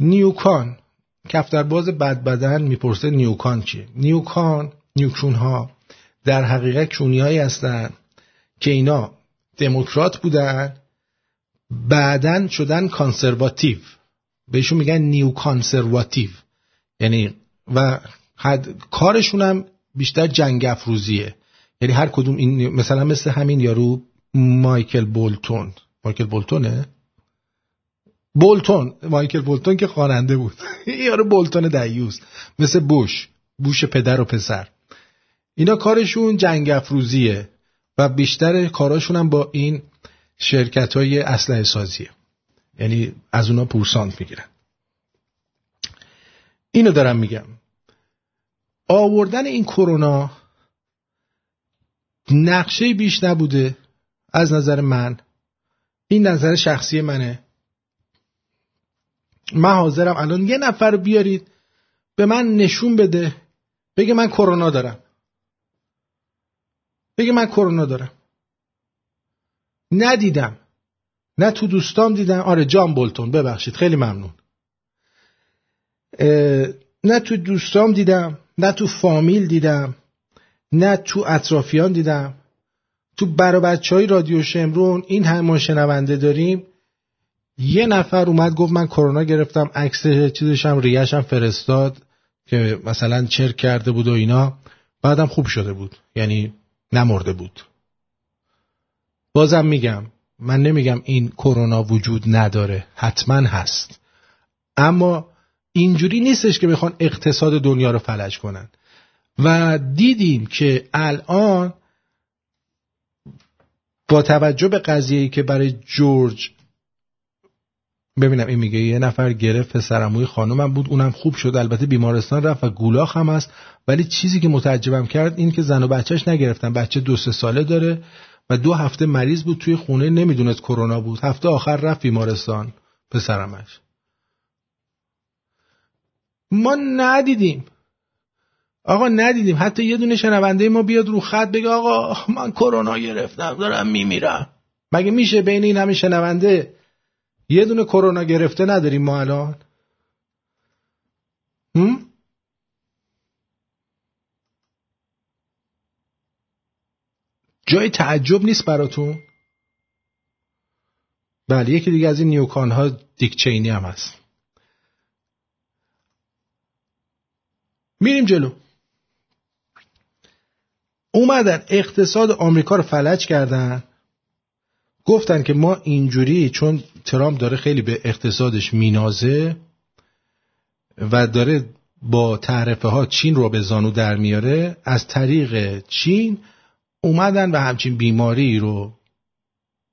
نیوکان. کفترباز بد بدن می‌پرسه نیوکان چیه؟ نیوکان نیوکشون ها در حقیقت کونیایی هستن که اینا دموکرات بودن بعدن شدن کانسرواتیو. بهشون میگن neo conservative یعنی و حد کارشون هم بیشتر جنگ افروزیه. یعنی هر کدوم این مثلا مثل همین یارو مایکل بولتون. مایکل بولتونه؟ بولتون مایکل بولتون که خواننده بود. یارو بولتون دیوث مثل بوش بوش پدر و پسر. اینا کارشون جنگ افروزیه و بیشتر کاراشون هم با این شرکت های اسلحه سازیه. یعنی از اونا پورسانت می‌گیرن. اینو دارم میگم. آوردن این کرونا نقشه بیش نبوده از نظر من. این نظر شخصی منه. من حاضرم الان یه نفر بیارید به من نشون بده. بگه من کرونا دارم. بگه من کرونا دارم. ندیدم. نه تو دوستام دیدم. آره جان بولتون. ببخشید. خیلی ممنون. نه تو دوستام دیدم. نه تو فامیل دیدم. نه تو اطرافیان دیدم. تو برا بچه های رادیو شمرون این همه شنونده داریم. یه نفر اومد گفت من کرونا گرفتم عکس چیزشم ریشم فرستاد که مثلا چرک کرده بود و اینا. بعدم خوب شده بود یعنی نمرده بود. بازم میگم من نمیگم این کرونا وجود نداره حتما هست. اما اینجوری نیستش که بخوان اقتصاد دنیا رو فلج کنن. و دیدیم که الان با توجه به قضیه‌ای که برای جورج ببینم این میگه یه نفر گرفت پسرموی خانومم بود اونم خوب شد البته بیمارستان رفت و گولاخ هم هست. ولی چیزی که متعجبم کرد این که زن و بچهش نگرفتن. بچه دو سه ساله داره و دو هفته مریض بود توی خونه نمی‌دونست کرونا بود. هفته آخر رفت بیمارستان پسرمش. ما ندیدیم. آقا ندیدیم. حتی یه دونه شنونده ما بیاد رو خط بگه آقا من کرونا گرفتم دارم میمیرم. مگه میشه بین این همه شنونده یه دونه کرونا گرفته نداریم ما الان؟ جای تعجب نیست براتون؟ بله یکی دیگه از این نیوکان ها دیکچینی هم هست. میریم جلو. اومدن اقتصاد آمریکا رو فلج کردن. گفتن که ما اینجوری چون ترامپ داره خیلی به اقتصادش مینازه و داره با تعرفه ها چین رو به زانو در میاره. از طریق چین اومدن و همچین بیماری رو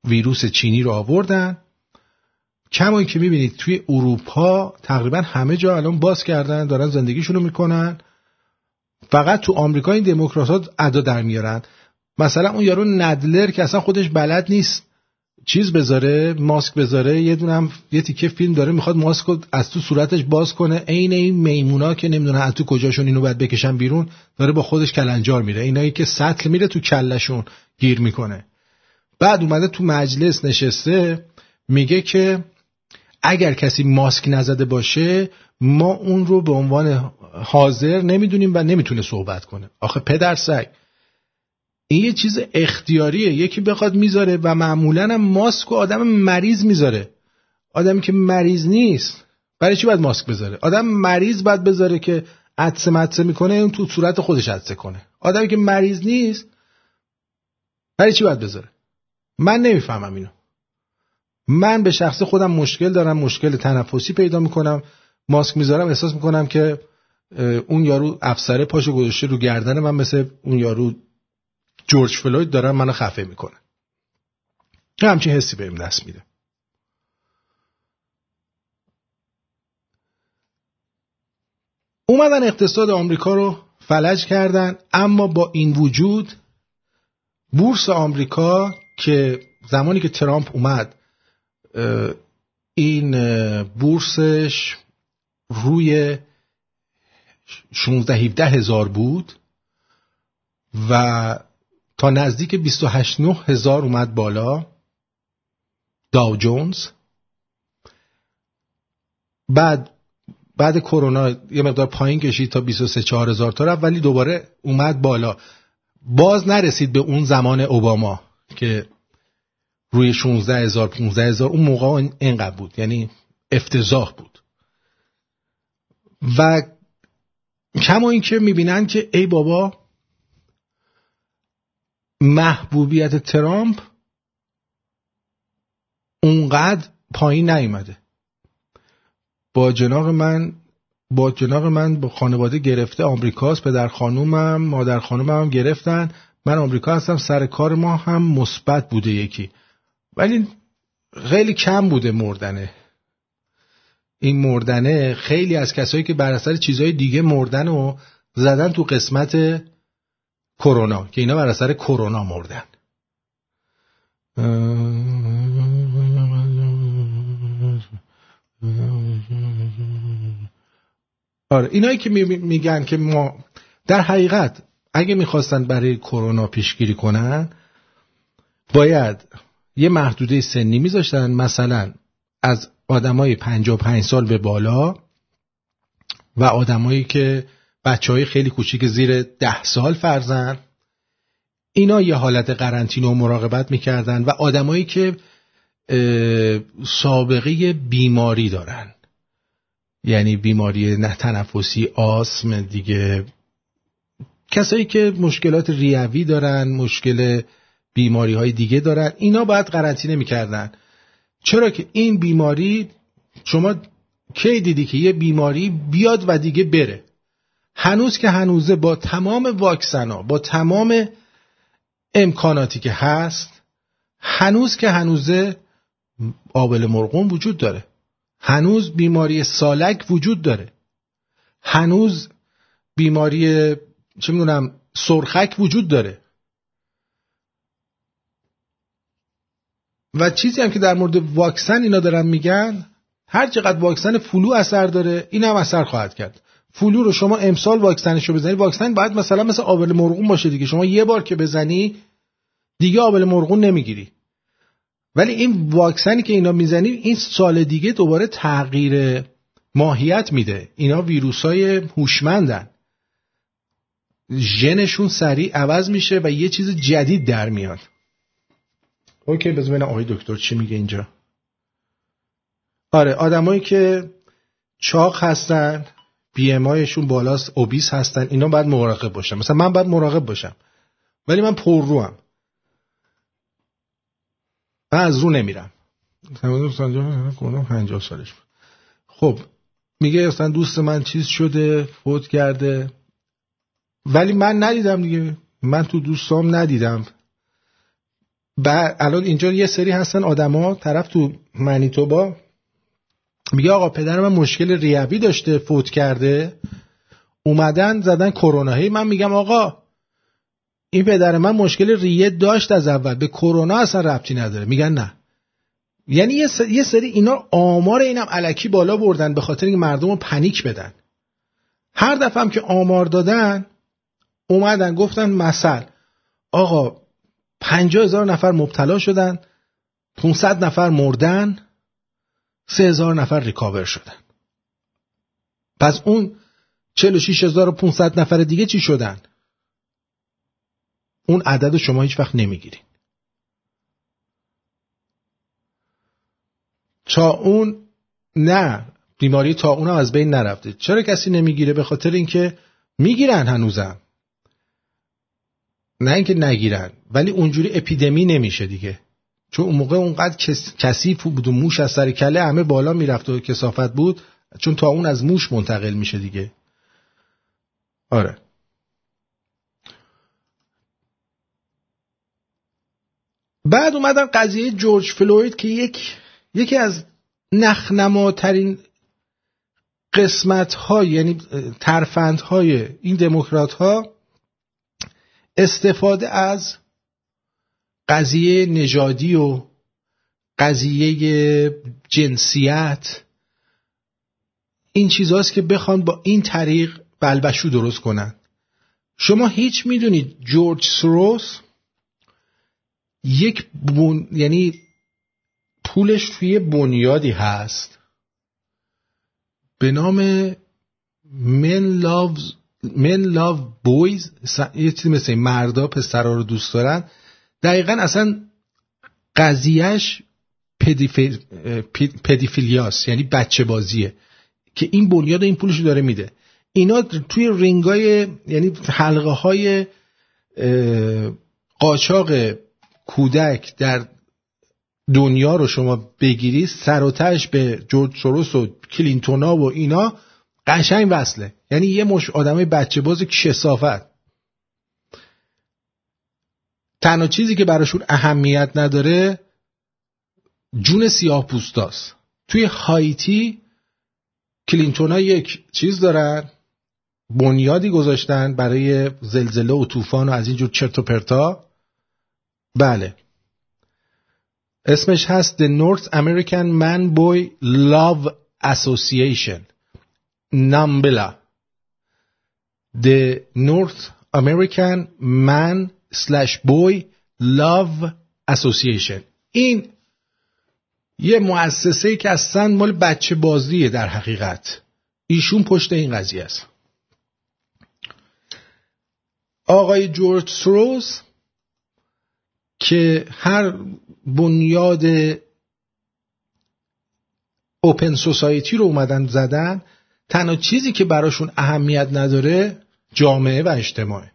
ویروس چینی رو آوردن. کما که می‌بینید توی اروپا تقریبا همه جا الان باز کردن دارن زندگیشونو می‌کنن. فقط تو آمریکا این دموکرات ادا در میارن. مثلا اون یارو ندلر که اصلا خودش بلد نیست. چیز بذاره ماسک بذاره یه دونم یه تیکه فیلم داره می‌خواد ماسک رو از تو صورتش باز کنه. عین این میمونا که نمی‌دونه از تو کجاشون اینو باید بکشن بیرون داره با خودش کلنجار میره. اینایی که سطل میره تو کلشون گیر می‌کنه. بعد اومده تو مجلس نشسته میگه که اگر کسی ماسک نزده باشه ما اون رو به عنوان حاضر نمی‌دونیم و نمی‌تونه صحبت کنه. آخه پدر سگ. این یه چیز اختیاریه. یکی بخواد می‌ذاره و معمولا هم ماسک و آدم مریض می‌ذاره. آدمی که مریض نیست برای چی باید ماسک بذاره؟ آدم مریض باید بذاره که عدسه مدسه می‌کنه اون تو صورت خودش عدسه کنه. آدمی که مریض نیست برای چی باید بذاره؟ من نمی‌فهمم اینو. من به شخص خودم مشکل دارم مشکل تنفسی پیدا می‌کنم ماسک می‌ذارم احساس می‌کنم که اون یارو افسره پاشو گذاشته رو گردن من مثل اون یارو جورج فلوید دارن منو خفه می‌کنه. همچین حسی بهم دست میده. اومدن اقتصاد آمریکا رو فلج کردن اما با این وجود بورس آمریکا که زمانی که ترامپ اومد این بورسش روی 16 17 هزار بود و تا نزدیک 28 9 هزار اومد بالا. داو جونز بعد بعد کرونا یه مقدار پایین کشید تا 23 4 هزار تا رفت ولی دوباره اومد بالا. باز نرسید به اون زمان اوباما که روی 16 هزار 15 هزار اون موقع اینقدر بود یعنی افتضاح بود. و کما اینکه می‌بینن که ای بابا محبوبیت ترامپ اونقدر پایین نیومده. با جناق من با جناق من با خانواده گرفته آمریکاست پدر خانومم مادر خانومم هم گرفتن. من آمریکا هستم سر کار ما هم مثبت بوده یکی. ولی خیلی کم بوده مردنه. این مردنه خیلی از کسایی که بر اثر چیزهای دیگه مردن و زدن تو قسمت کرونا که اینا بر اثر کرونا مردن. آره اینایی که میگن که ما در حقیقت اگه می‌خواستن برای کرونا پیشگیری کنن باید یه محدوده سنی میذاشتن. مثلا از آدمای 55 سال به بالا و آدمایی که بچه های خیلی کوچیک زیر ده سال فرزن اینا یه حالت قرنطینه و مراقبت می‌کردن و آدمایی که سابقه بیماری دارن. یعنی بیماری نه تنفسی آسم دیگه. کسایی که مشکلات ریوی دارن مشکل بیماری های دیگه دارن اینا باید قرنطینه می‌کردن. چرا که این بیماری شما کی دیدی که یه بیماری بیاد و دیگه بره؟ هنوز که هنوزه با تمام واکسنا با تمام امکاناتی که هست هنوز که هنوزه آبله مرغون وجود داره. هنوز بیماری سالک وجود داره. هنوز بیماری چه می‌دونم سرخک وجود داره. و چیزی هم که در مورد واکسن اینا دارن میگن هر چقدر واکسن flu اثر داره این هم اثر خواهد کرد. flu رو شما امسال واکسنش رو بزنی واکسن باید مثلا مثل آبله مرغون باشه دیگه. شما یه بار که بزنی دیگه آبل مرغون نمی‌گیری. ولی این واکسنی که اینا می‌زنی این سال دیگه دوباره تغییر ماهیت میده. اینا ویروس های هوشمندن. ژنشون سریع عوض میشه و یه چیز جدید در میاد. اوکی بذار ببینم آقای دکتر چی میگه اینجا. آره آدمایی که چاق هستن بی ام بالاست اوبیس هستن اینا باید مراقب باشن. مثلا من باید مراقب باشم ولی من پر رو من از رو نمیرم. پنجاه سالش خب میگه اصلا دوست من چیز شده فوت کرده. ولی من ندیدم دیگه. من تو دوستام ندیدم. بعد الان اینجا یه سری هستن آدما طرف تو منیتوبا میگه آقا پدر من مشکل ریوی داشته فوت کرده. اومدن زدن کرونا. من میگم آقا این پدر من مشکل ریه داشت از اول. به کرونا اصلا ربطی نداره. میگن نه. یعنی یه سری اینا آمار اینم علکی بالا بردن به خاطر اینکه مردم رو پنیک بدن. هر دفعه هم که آمار دادن اومدن گفتن مثل. آقا پنجاه هزار نفر مبتلا شدن 500 نفر مردن. سه هزار نفر ریکاور شدن. پس اون 46500 نفر دیگه چی شدن؟ اون عدد شما هیچ وقت نمی‌گیرین. تا اون نه بیماری تا اون از بین نرفته. چرا کسی نمی‌گیره؟ به خاطر اینکه می‌گیرن هنوزم. نه اینکه نگیرن ولی اونجوری اپیدمی نمیشه دیگه. چون اون موقع اونقدر کثیف بود و موش از سر کله همه بالا می‌رفت و کسافت بود چون تا اون از موش منتقل میشه دیگه. آره. بعد اومدن قضیه جورج فلوید که یک یکی از نخنماترین قسمت های یعنی ترفند های این دموکرات ها استفاده از قضیه نژادی و قضیه جنسیت این چیزاست که بخوان با این طریق بلبشو درست کنن. شما هیچ می‌دونید جورج سروس یک بون... یعنی پولش توی بنیادی هست. به نام Men Loves Men Love Boys یه چیزی مثل مردا پسرها رو دوست دارن. دقیقا اصلا قضیهش پدیفیل... پدیفیلیاس یعنی بچه بازیه که این بنیاد این پولش داره میده. اینا توی رینگای یعنی حلقه های قاچاق کودک در دنیا رو شما بگیری سر و تش به جورج سوروس و کلینتونا و اینا قشنگ وصله. یعنی یه مش آدم بچه باز کسافت تنها چیزی که براشون اهمیت نداره جون سیاه پوستاست. توی هایتی کلینتونا یک چیز دارن بنیادی گذاشتن برای زلزله و طوفان و از اینجور چرت و پرتا. بله. اسمش هست The North American Man Boy Love Association. NAMBLA The North American Man slash Boy Love Association. این یه مؤسسه که اصلا مال بچه بازیه در حقیقت. ایشون پشت این قضیه است. آقای جورج سروز که هر بنیاد اوپن سوسایتی رو اومدن زدن تنها چیزی که براشون اهمیت نداره جامعه و اجتماعه.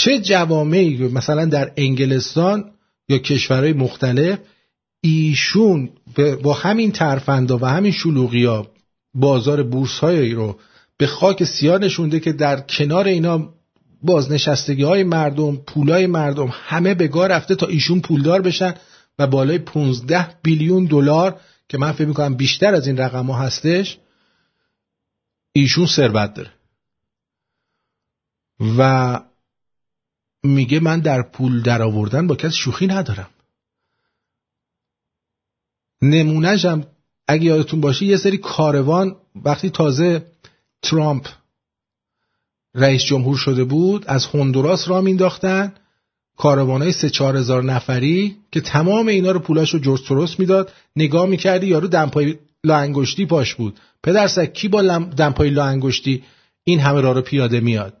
چه جوامعی مثلا در انگلستان یا کشورهای مختلف ایشون با همین ترفندا و همین شلوغی ها بازار بورس های رو به خاک سیاه نشونده که در کنار اینا بازنشستگی های مردم پولای مردم همه به گاه رفته تا ایشون پولدار بشن و بالای 15 بیلیون دلار که من فکر می‌کنم بیشتر از این رقم ها هستش ایشون ثروت داره. و میگه من در پول در آوردن با کسی شوخی ندارم. نمونهش هم اگه یادتون باشه یه سری کاروان وقتی تازه ترامپ رئیس جمهور شده بود از هندوراس را مینداختن کاروان های سه چهار هزار نفری که تمام اینا رو پولاش رو جورج سروس می‌داد. نگاه می‌کردی یارو دمپای لا پاش بود. پدرسک کی با دمپای لا انگشتی این همه راه رو پیاده میاد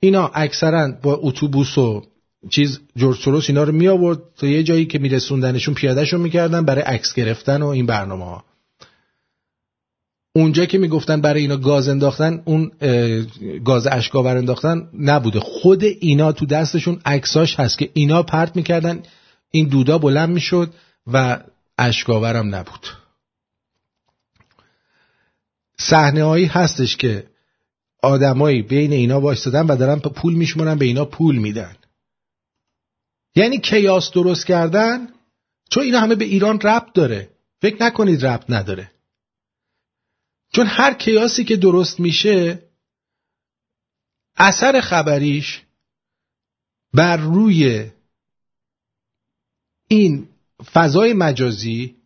اینا اکثرا با اتوبوس و چیز جورج اینا رو می آورد تا یه جایی که میرسوندنشون پیادهشون می‌کردن برای عکس گرفتن و این برنامه ها اونجا که می‌گفتن برای اینا گاز انداختن اون گاز اشکاور انداختن نبوده. خود اینا تو دستشون عکساش هست که اینا پرت می‌کردن این دودا بلند می‌شد و اشکاورم نبود. صحنه هایی هستش که آدمایی بین اینا وایستادن و دارن پول میشمونن به اینا پول میدن. یعنی کیاس درست کردن؟ چون اینا همه به ایران ربط داره. فکر نکنید ربط نداره. چون هر کیاسی که درست میشه اثر خبریش بر روی این فضای مجازی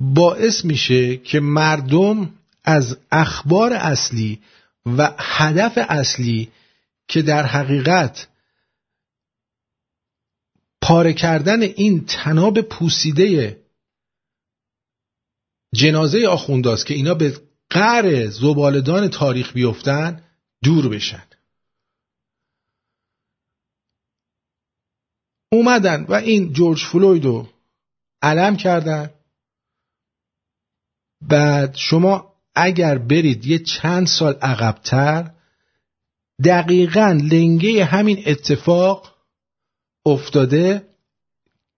باعث میشه که مردم از اخبار اصلی و هدف اصلی که در حقیقت پاره کردن این تناب پوسیده جنازه آخونداست که اینا به قر زبالدان تاریخ بیفتن دور بشن. اومدن و این جورج فلوید رو علم کردن. بعد شما اگر برید یه چند سال عقبتر دقیقا لنگه همین اتفاق افتاده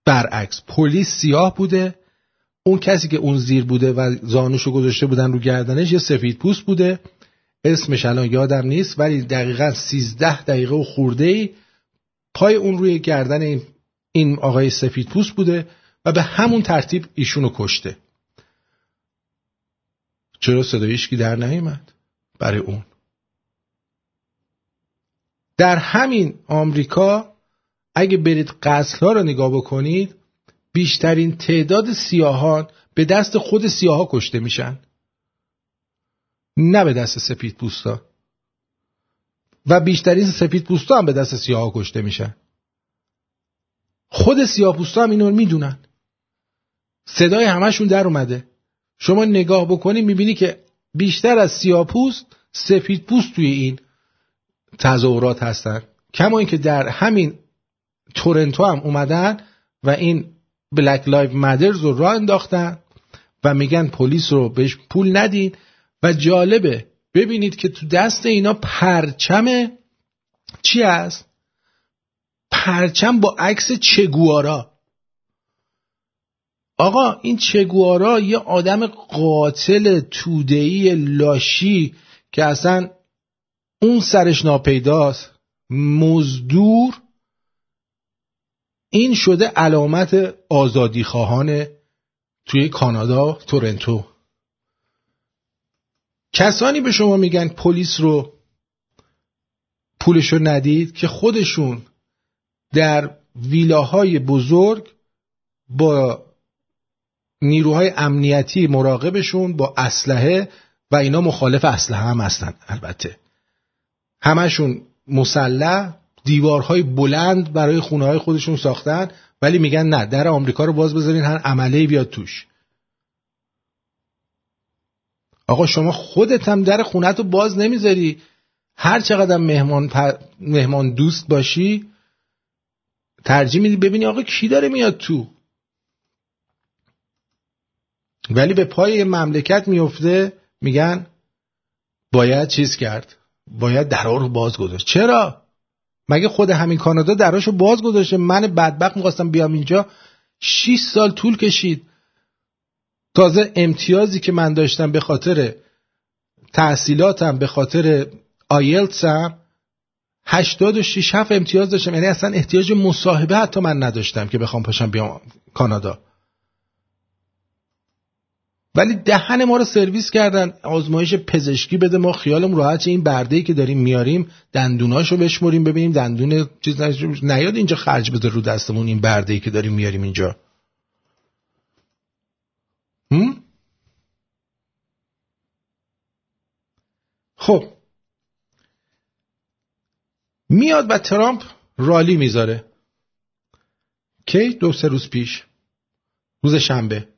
برعکس پلیس سیاه بوده اون کسی که اون زیر بوده و زانوشو گذاشته بودن رو گردنش یه سفید پوست بوده. اسمش الان یادم نیست ولی دقیقا سیزده دقیقه و خورده ای پای اون روی گردن این آقای سفید پوست بوده و به همون ترتیب ایشونو کشته. چرا صدایش که در نیامد برای اون. در همین آمریکا اگه برید قتل رو نگاه بکنید بیشترین تعداد سیاهان به دست خود سیاها کشته میشن. نه به دست سپید پوستا. و بیشترین سپید پوستا هم به دست سیاها کشته میشن. خود سیاه پوستا هم اینو می‌دونن. صدای همشون در اومده. شما نگاه بکنی می‌بینی که بیشتر از سیاه پوست سفید پوست توی این تظاهرات هستن. کما اینکه در همین تورنتو هم اومدن و این Black Lives Matter رو راه انداختن و میگن پلیس رو بهش پول ندین. و جالبه ببینید که تو دست اینا پرچم چی هست؟ پرچم با عکس چگوارا. آقا این چگوارا یه آدم قاتل تودهی لاشی که اصلا اون سرش ناپیداست مزدور این شده علامت آزادی خواهان توی کانادا تورنتو. کسانی به شما میگن پلیس رو پولش رو ندید که خودشون در ویلاهای بزرگ با نیروهای امنیتی مراقبشون با اسلحه و اینا مخالف اسلحه هم هستن البته. همشون مسلح دیوارهای بلند برای خونه های خودشون ساختن ولی میگن نه در آمریکا رو باز بذارین هر عمله بیاد توش. آقا شما خودت هم در خونت رو باز نمی‌ذاری. هر چقدر مهمان, مهمان دوست باشی ترجیح میدی ببینی آقا کی داره میاد تو. ولی به پای مملکت میفته میگن باید چیز کرد؟ باید درا رو باز گذاشت. چرا؟ مگه خود همین کانادا دراشو باز گذاشته؟ من بدبخت می‌خواستم بیام اینجا. 6 سال طول کشید. تازه امتیازی که من داشتم به خاطر تحصیلاتم به خاطر آیلتسم 86 7 امتیاز داشتم. یعنی اصلا احتیاج مصاحبه حتی من نداشتم که بخوام پاشم بیام کانادا. ولی دهن ما رو سرویس کردن. آزمایش پزشکی بده ما خیالم راحت این برده که داریم میاریم دندوناشو بشمریم ببینیم. دندون چیز نیاد اینجا خرج بده رو دستمون این برده که داریم میاریم اینجا؟ خب. میاد و ترامپ رالی می‌ذاره. کی؟ دو سه روز پیش. روز شنبه.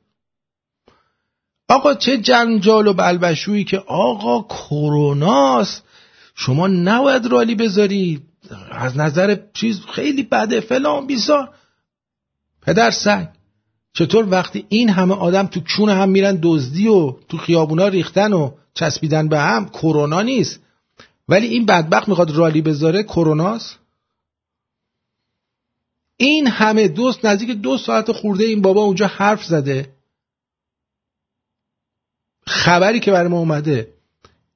آقا چه جنجال و بلبشویی که آقا کروناست. شما نباید رالی بذاری. از نظر چیز خیلی بده. فلان بیسار پدر سگ. چطور وقتی این همه آدم تو چون هم میرن دزدی و تو خیابونا ریختن و چسبیدن به هم کرونا نیست. ولی این بدبخت می‌خواد رالی بذاره کروناست. این همه دوست نزدیک دو ساعت خورده این بابا اونجا حرف زده. خبری که برای ما اومده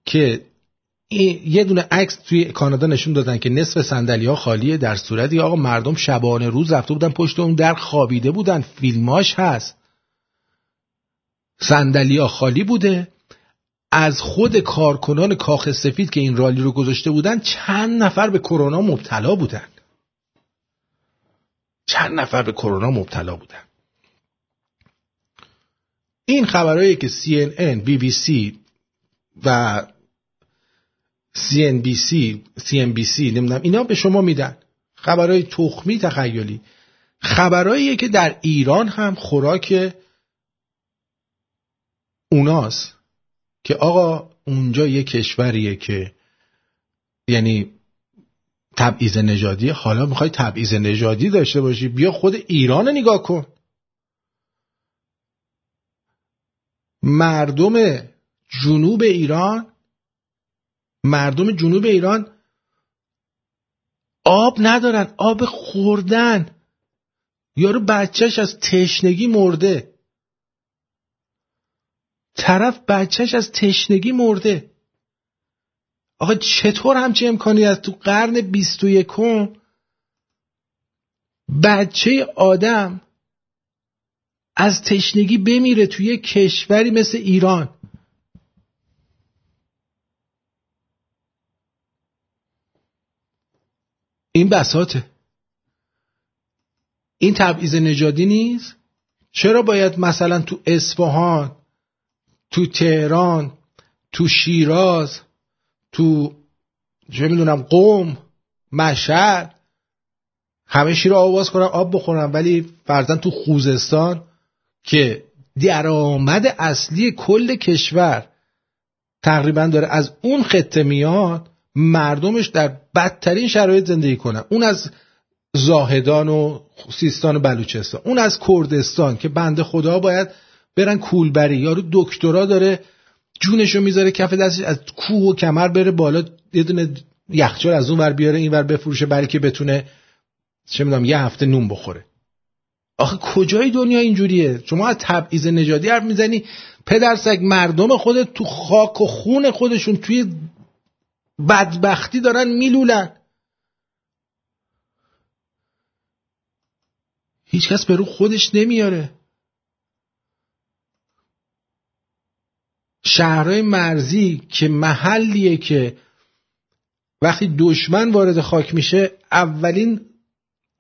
که یه دونه عکس توی کانادا نشون دادن که نصف صندلی ها خالیه در صورتی آقا مردم شبانه روز رفته بودن پشت اون در خوابیده بودن. فیلماش هست. صندلی ها خالی بوده. از خود کارکنان کاخ سفید که این رالی رو گذاشته بودن چند نفر به کرونا مبتلا بودن. چند نفر به کرونا مبتلا بودن. این خبرهایی که CNN, BBC و CNBC, CNBC نمی‌دونم اینا به شما میدن. خبرهای تخمی تخیلی. خبرهایی که در ایران هم خوراک اوناست که آقا اونجا یه کشوریه که یعنی تبعیض نژادی حالا می‌خوای تبعیض نژادی داشته باشی بیا خود ایران نگاه کن. مردم جنوب ایران مردم جنوب ایران آب ندارن آب خوردن. یارو بچهش از تشنگی مرده. طرف بچهش از تشنگی مرده. آقا چطور همچه امکانی از تو قرن بیست و یکم بچه آدم از تشنگی بمیره توی کشوری مثل ایران. این بساته این تبعیض نژادی نیست؟ چرا باید مثلا تو اصفهان تو تهران تو شیراز تو چه می‌دونم قوم مشهد همه شیر آواز کنن آب بخورن ولی فرزن تو خوزستان که درآمد اصلی کل کشور تقریبا داره از اون خطه میاد مردمش در بدترین شرایط زندگی کنن اون از زاهدان و سیستان و بلوچستان اون از کردستان که بنده خدا باید برن کولبری. یارو دکترا داره جونشو می‌ذاره کف دستش از کوه و کمر بره بالا یه دونه یخچال از اون ور بیاره این ور بفروشه برای که بتونه چه می‌دونم یه هفته نون بخوره. آخه کجای دنیا اینجوریه؟ شما از تبعیض نژادی حرف می‌زنی پدرسگ مردم خودت تو خاک و خون خودشون توی بدبختی دارن میلولن. هیچکس به رو خودش نمیاره. شهرهای مرزی که محلیه که وقتی دشمن وارد خاک میشه اولین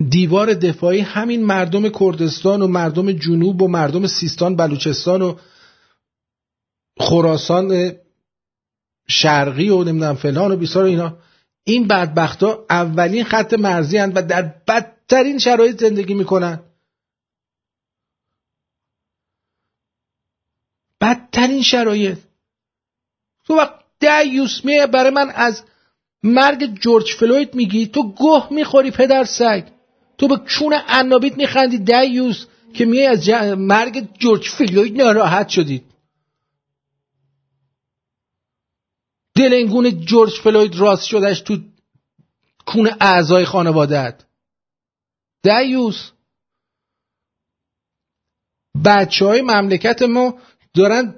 دیوار دفاعی همین مردم کردستان و مردم جنوب و مردم سیستان بلوچستان و خراسان شرقی و نمی‌دونم فلان و بیسار اینا. این بدبختا اولین خط مرزی هن و در بدترین شرایط زندگی می‌کنن. بدترین شرایط. تو وقت دیوس میه برای من از مرگ جورج فلوید میگی تو گه می‌خوری پدر سگ. تو به چون عنابیت میخندی دیوس که میای از مرگ جورج فلوید ناراحت شدید دل اینگونه جورج فلوید راست شدش تو کون اعضای خانوادت دیوس بچه های مملکت ما دارن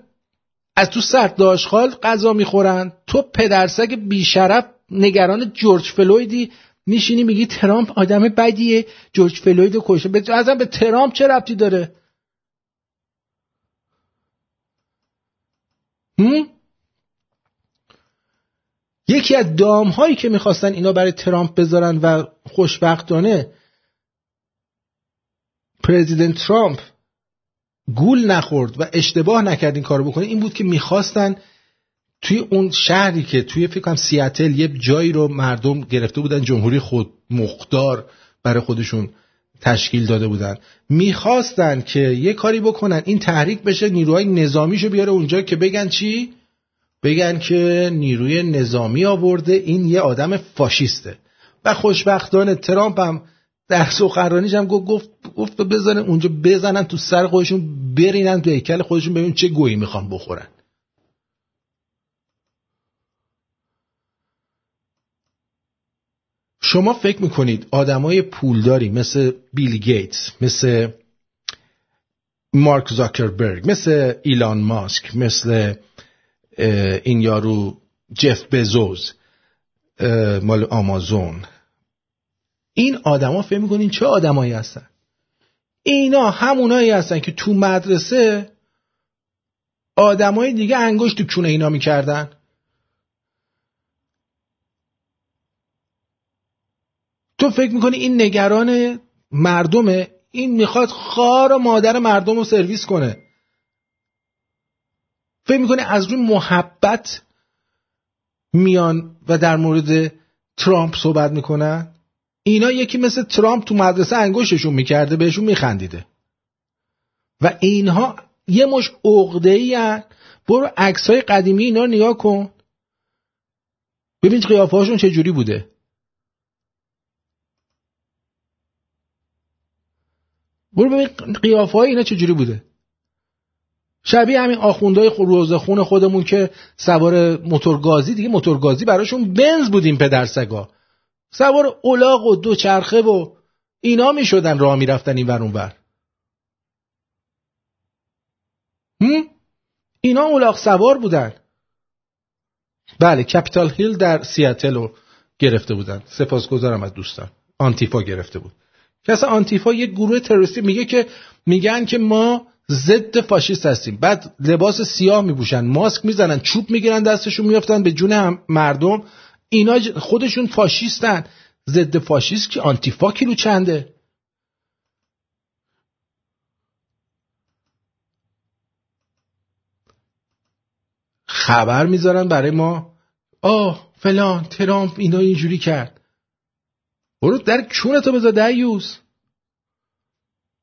از تو سرداشخال غذا می‌خورن. تو پدرسگ بیشرف نگران جورج فلویدی میشینی میگی ترامپ آدم بدیه جورج فلوید کشته ازم به ترامپ چه ربطی داره هم؟ یکی از دام هایی که می‌خواستن اینا برای ترامپ بذارن و خوشبختانه پرزیدنت ترامپ گول نخورد و اشتباه نکرد این کارو بکنه این بود که می‌خواستن توی اون شهری که توی فکر کنم سیاتل یه جایی رو مردم گرفته بودن جمهوری خود مقدار برای خودشون تشکیل داده بودن. می‌خواستن که یه کاری بکنن این تحریک بشه نیروهای نظامیشو بیاره اونجا که بگن چی؟ بگن که نیروی نظامی آورده این یه آدم فاشیسته. و خوشبختانه ترامپ هم در سخنرانیش هم گفت گفت بزنن اونجا بزنن تو سر خودشون برینن تو هیکل خودشون ببین چه گویی می‌خوان بخورن. شما فکر می‌کنید آدمای پولداری مثل بیل گیتس مثل مارک زاکربرگ مثل ایلان ماسک مثل این یارو جف بزوز مال آمازون. این آدما فکر می‌کنین چه آدمایی هستن؟ اینا همونایی هستن که تو مدرسه آدمای دیگه انگشت تو کونه اینا می‌کردن. تو فکر می‌کنی این نگران مردمه؟ این می‌خواد خار و مادر مردم رو سرویس کنه. فکر می‌کنی از روی محبت میان و در مورد ترامپ صحبت می‌کنن؟ اینا یکی مثل ترامپ تو مدرسه انگشتشون می‌کرده بهشون میخندیده. و اینها یه مش عقده ای برو عکس های قدیمی اینا نگاه کن. ببین قیافه هاشون چجوری بوده. برو ببین قیافه های اینا چجوری بوده. شبیه همین آخوندهای روزخون خودمون که سوار موتورگازی دیگه موتورگازی براشون بنز بودیم پدرسگا سوار اولاغ و دوچرخه و اینا می شدن راه می رفتن این ور اینا اولاغ سوار بودن. بله کپیتال هیل در سیاتل رو گرفته بودن. سپاسگزارم از دوستان. آنتیفا گرفته بود. که اصلا آنتیفا یک گروه تروریستی میگه که میگن که ما ضد فاشیست هستیم. بعد لباس سیاه میپوشن ماسک می‌زنن چوب می‌گیرن دستشون میافتن به جون مردم. اینا خودشون فاشیستن. ضد فاشیست که آنتیفا کیلو چنده؟ خبر می‌ذارن برای ما. آه فلان ترامپ اینا اینجوری کرد. برو در چونتو بذار دیوز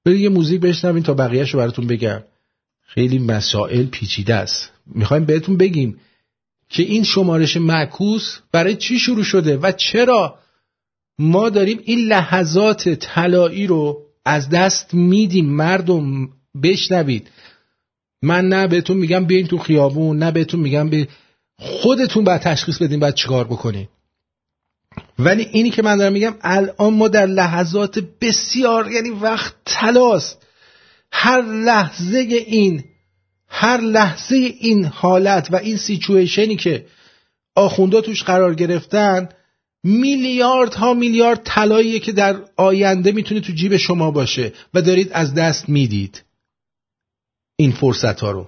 برید یه موزیک بشنوین تا بقیهش رو براتون بگم. خیلی مسائل پیچیده است. می‌خوایم بهتون بگیم که این شمارش معکوس برای چی شروع شده و چرا ما داریم این لحظات طلایی رو از دست میدیم مردم بشنوید. من نه بهتون میگم بیاین تو خیابون نه بهتون میگم به خودتون باید تشخیص بدین باید چیکار بکنین. ولی اینی که من دارم میگم الان ما در لحظات بسیار یعنی وقت تلاست. هر لحظه این هر لحظه این حالت و این سیچویشنی که آخوندا توش قرار گرفتن میلیارد ها میلیارد طلاییه که در آینده می‌تونه تو جیب شما باشه و دارید از دست می‌دید. این فرصت ها رو.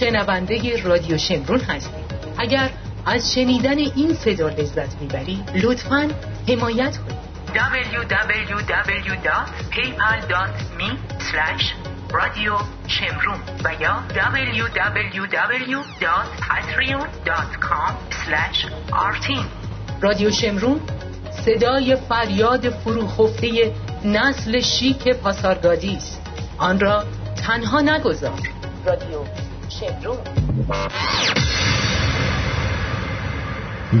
شنونده رادیو شمرون هستید اگر از شنیدن این صدا لذت می‌برید لطفا حمایت کنید www.paypal.me رادیو شمرون و یا www.patreon.com artin. رادیو شمرون صدای فریاد فروخفته نسل شیک پاسارگادی است. آن را تنها نگذار. رادیو شمرون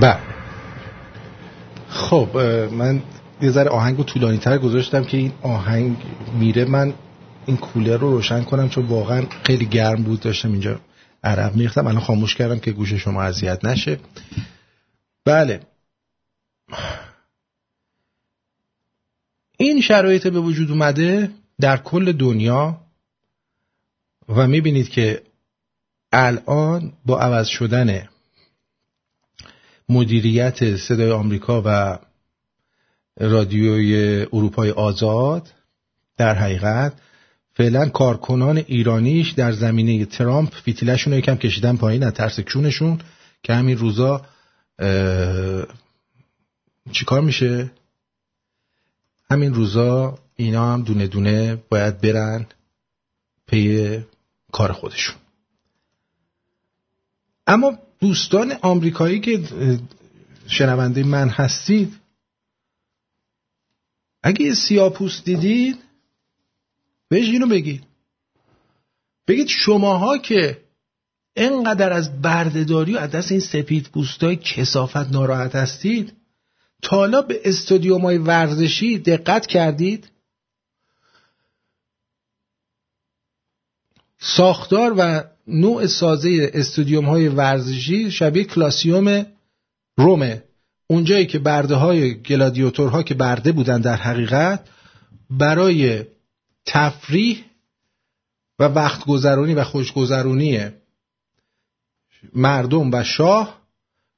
بله. خب من یه ذره آهنگ رو طولانی تر گذاشتم که این آهنگ میره. من این کولر رو روشن کنم چون واقعا خیلی گرم بود داشتم اینجا عرق میختم الان خاموش کردم که گوش شما اذیت نشه. بله. این شرایط به وجود اومده در کل دنیا و می‌بینید که الان با عوض شدن مدیریت صدای آمریکا و رادیوی اروپای آزاد در حقیقت فعلا کارکنان ایرانیش در زمینه ترامپ فیتیلشون رو یکم کشیدن پایین از ترس کشونشون که همین روزا چیکار میشه؟ همین روزا اینا هم دونه دونه باید برن پی کار خودشون. اما دوستان آمریکایی که شنونده من هستید اگه سیاپوست دیدید بهش اینو بگید. بگید شماها که انقدر از بردهداری و از دست این سپید پوستای کسافت ناراحت هستید تا به استادیوم های ورزشی دقت کردید؟ ساختار و نوع سازه استودیوم های ورزشی شبیه کلاسیوم رومه. اونجایی که برده های گلادیوتورها که برده بودن در حقیقت برای تفریح و وقت گذرونی و خوشگذرونی مردم و شاه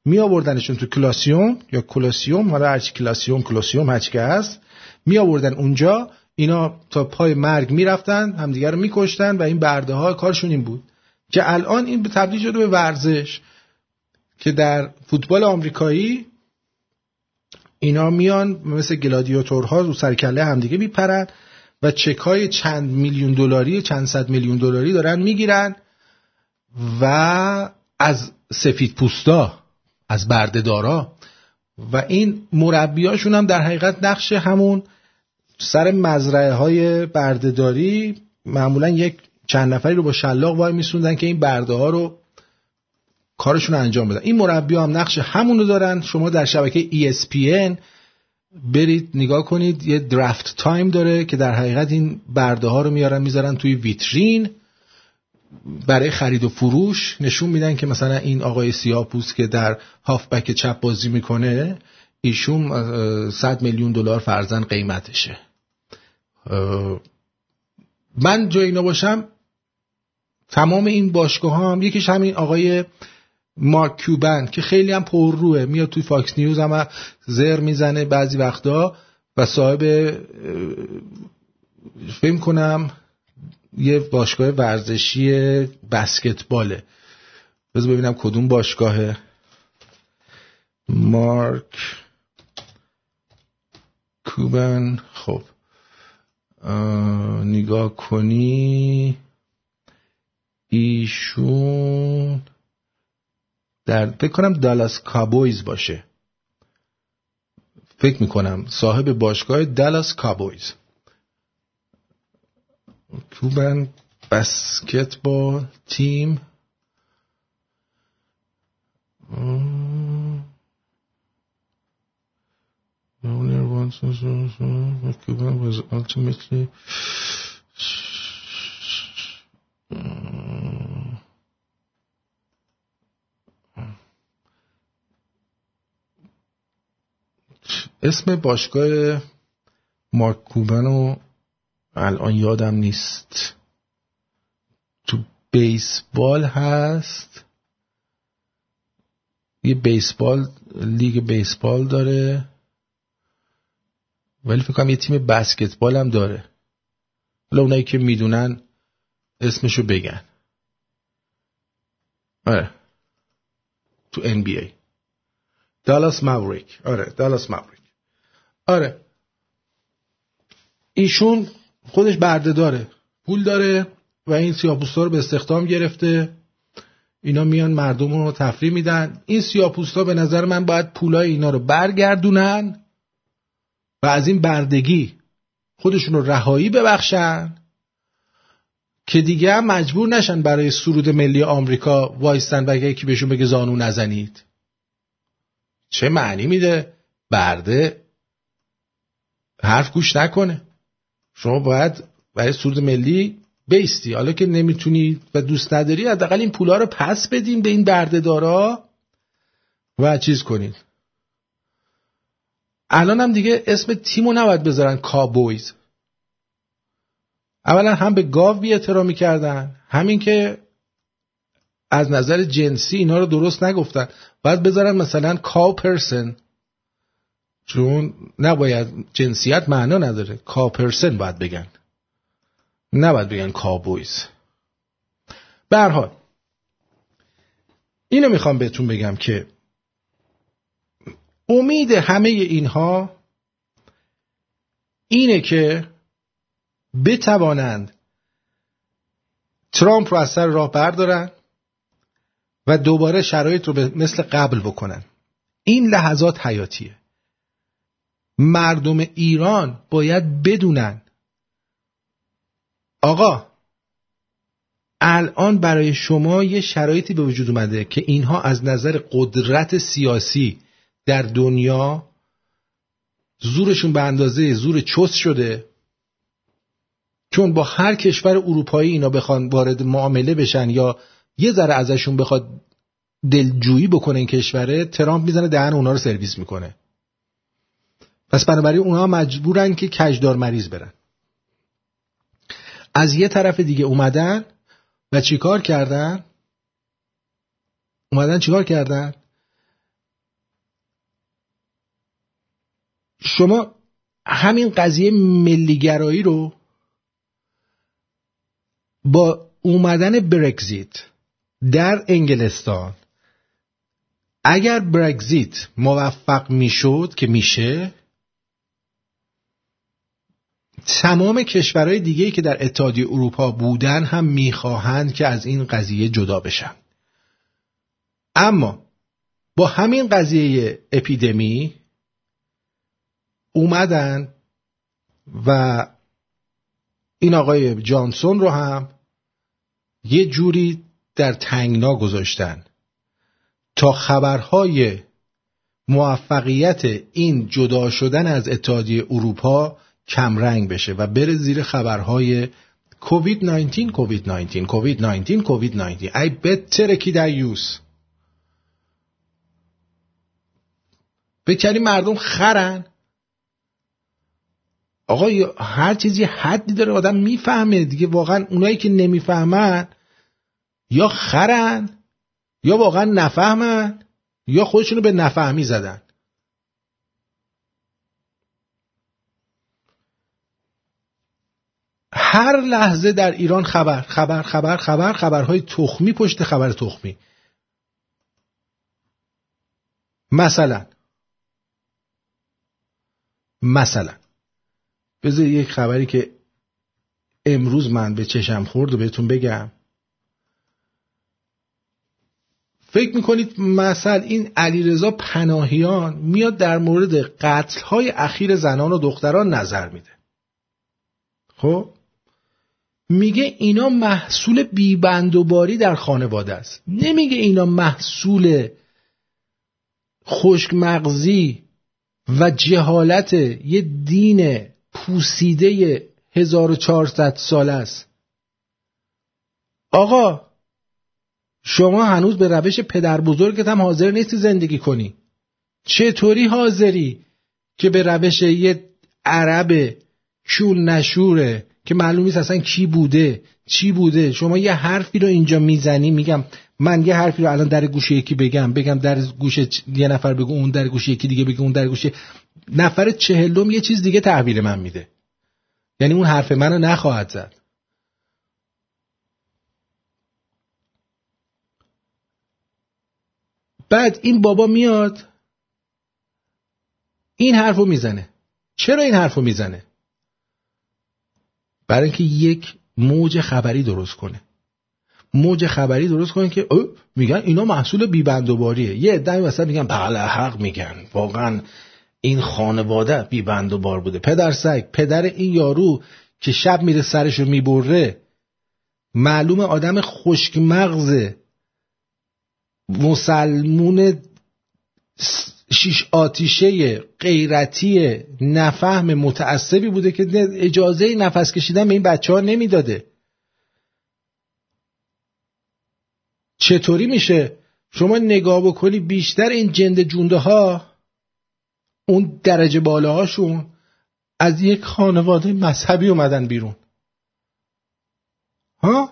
می آوردنشون تو کلاسیوم یا کلاسیوم حالا هرچی کلاسیوم کلاسیوم هرچی که هست می آوردن اونجا اینا تا پای مرگ می‌رفتن همدیگر رو میکشتن و این برده ها کارشون این بود که الان این تبدیل شده به ورزش که در فوتبال آمریکایی اینا میان مثل گلادیاتورها رو سرکله همدیگه میپرن و چک های چند میلیون دلاری چند صد میلیون دلاری دارن می‌گیرن و از سفید پوستا از بردهدارا. و این مربیاشون هم در حقیقت نقش همون سر مزرعه های بردهداری معمولا یک چند نفری رو با شلاق وای میسوندن که این برده ها رو کارشون رو انجام بدن. این مربی هم نقش همون رو دارن. شما در شبکه ESPN برید نگاه کنید یه درافت تایم داره که در حقیقت این برده ها رو میارن می‌ذارن توی ویترین برای خرید و فروش. نشون میدن که مثلا این آقای سیاهپوست که در هافبک چپ بازی می‌کنه ایشون 100 میلیون دلار فرضا قیمتشه. من جای اینا باشم تمام این باشگاه ها هم یکیش همین آقای مارک کیوبن که خیلی هم روه میاد توی Fox News هم زر می‌زنه بعضی وقتا و صاحب فکر کنم یه باشگاه ورزشی بسکتباله. بذار ببینم کدوم باشگاهه. مارک کوبن خب. نگاه کنی. ایشون در فکر کنم دالاس کابویز باشه. فکر می‌کنم. صاحب باشگاه دالاس کابویز. کوبن بسکتبال تیم. Was ultimately اسم باشگاه مارک کوبن الان یادم نیست. تو بیسبال هست. یه بیسبال لیگ بیسبال داره. ولی فکر کنم یه تیم بسکتبال هم داره. حالا اونایی که می‌دونن اسمشو بگن. آره. تو NBA دالاس ماوریک آره دالاس ماوریک آره. ایشون خودش برده داره. پول داره و این سیاپوستا رو به استخدام گرفته. اینا میان مردم رو تفریح میدن. این سیاپوستا به نظر من باید پولای اینا رو برگردونن. و از این بردگی خودشون رو رهایی ببخشن که دیگه هم مجبور نشن برای سرود ملی آمریکا وایستن و یکی بهشون بگه زانو نزنید. چه معنی میده؟ برده حرف گوش نکنه. شما باید برای سرود ملی بیستی. حالا که نمی‌تونی و دوست نداری حداقل این پولا رو پس بدین به این بردهدارا و چیز کنید الان هم دیگه اسم تیمو نباید بذارن کابویز اولا هم به گاو بی احترامی کردن همین که از نظر جنسی اینا رو درست نگفتن. باید بذارن مثلا کاو پرسن چون نباید جنسیت معنا نداره. کاو پرسن باید بگن. نباید بگن کابویز به حال اینو می‌خوام بهتون بگم که امید همه اینها اینه که بتوانند ترامپ رو از سر راه بردارن و دوباره شرایط رو مثل قبل بکنن. این لحظات حیاتیه. مردم ایران باید بدونن. آقا الان برای شما یه شرایطی به وجود اومده که اینها از نظر قدرت سیاسی در دنیا زورشون به اندازه زور چوس شده چون با هر کشور اروپایی اینا بخوان وارد معامله بشن یا یه ذره ازشون بخواد دلجویی بکنه این کشوره ترامپ می‌زنه دهن اونا رو سرویس می‌کنه. پس بنابراین اونا مجبورن که کجدار مریض برن. از یه طرف دیگه اومدن و چیکار کردن؟ اومدن چیکار کردن؟ شما همین قضیه ملیگرایی رو با اومدن برگزیت در انگلستان اگر برگزیت موفق می‌شد که میشه تمام کشورهای دیگه که در اتحادیه اروپا بودن هم می‌خواهند که از این قضیه جدا بشن. اما با همین قضیه اپیدمی اومدن و این آقای جانسون رو هم یه جوری در تنگنا گذاشتن. تا خبرهای موفقیت این جدا شدن از اتحادیه اروپا کمرنگ بشه و بره زیر خبرهای کووید 19 کووید 19 کووید 19 کووید 19 ای بتره کی در یوز بکنی مردم خرن. آقا هر چیزی حدی داره آدم می‌فهمه. دیگه واقعا اونایی که نمی‌فهمن یا خرن یا واقعا نفهمن یا خودشونو به نفهمی زدن. هر لحظه در ایران خبر خبر خبر خبر خبرهای تخمی پشت خبر تخمی. مثلا. مثلا. بذار یک خبری که امروز من به چشم خورد و بهتون بگم. فکر می‌کنید مثلا این علیرضا پناهیان میاد در مورد قتل های اخیر زنان و دختران نظر میده. خب؟ میگه اینا محصول بیبند و باری در خانواده است. نمیگه اینا محصول خشک مغزی و جهالت یه دین پوسیده 1400 سال است. آقا شما هنوز به روش پدر بزرگت هم حاضر نیستی زندگی کنی. چطوری حاضری که به روش یه عرب کول نشوره که معلوم نیست اصلا کی بوده چی بوده؟ شما یه حرفی رو اینجا می‌زنی میگم من یه حرفی رو الان در گوشه یکی بگم بگم در گوشه یه نفر بگو اون در گوشه یکی دیگه بگو اون در گوشه نفر چهلم یه چیز دیگه تحویل من میده. یعنی اون حرف منو نخواهد زد. بعد این بابا میاد این حرفو می‌زنه. چرا این حرفو می‌زنه؟ برای اینکه یک موج خبری درست کنه. موج خبری درست کنه که میگن اینا محصول بیبندوباریه یه عده مثلا میگن بله حق میگن. واقعا این خانواده بیبندوبار بوده. پدر سگ پدر این یارو که شب میره سرشو می‌بره معلوم آدم خشک مغزه مسلمون شیش آتیشه غیرتی نفهم متعصبی بوده که اجازه نفس کشیدن به این بچه ها نمی‌داده. چطوری میشه؟ شما نگاه بکنی بیشتر این جند جونده ها اون درجه بالاهاشون از یک خانواده مذهبی اومدن بیرون. ها؟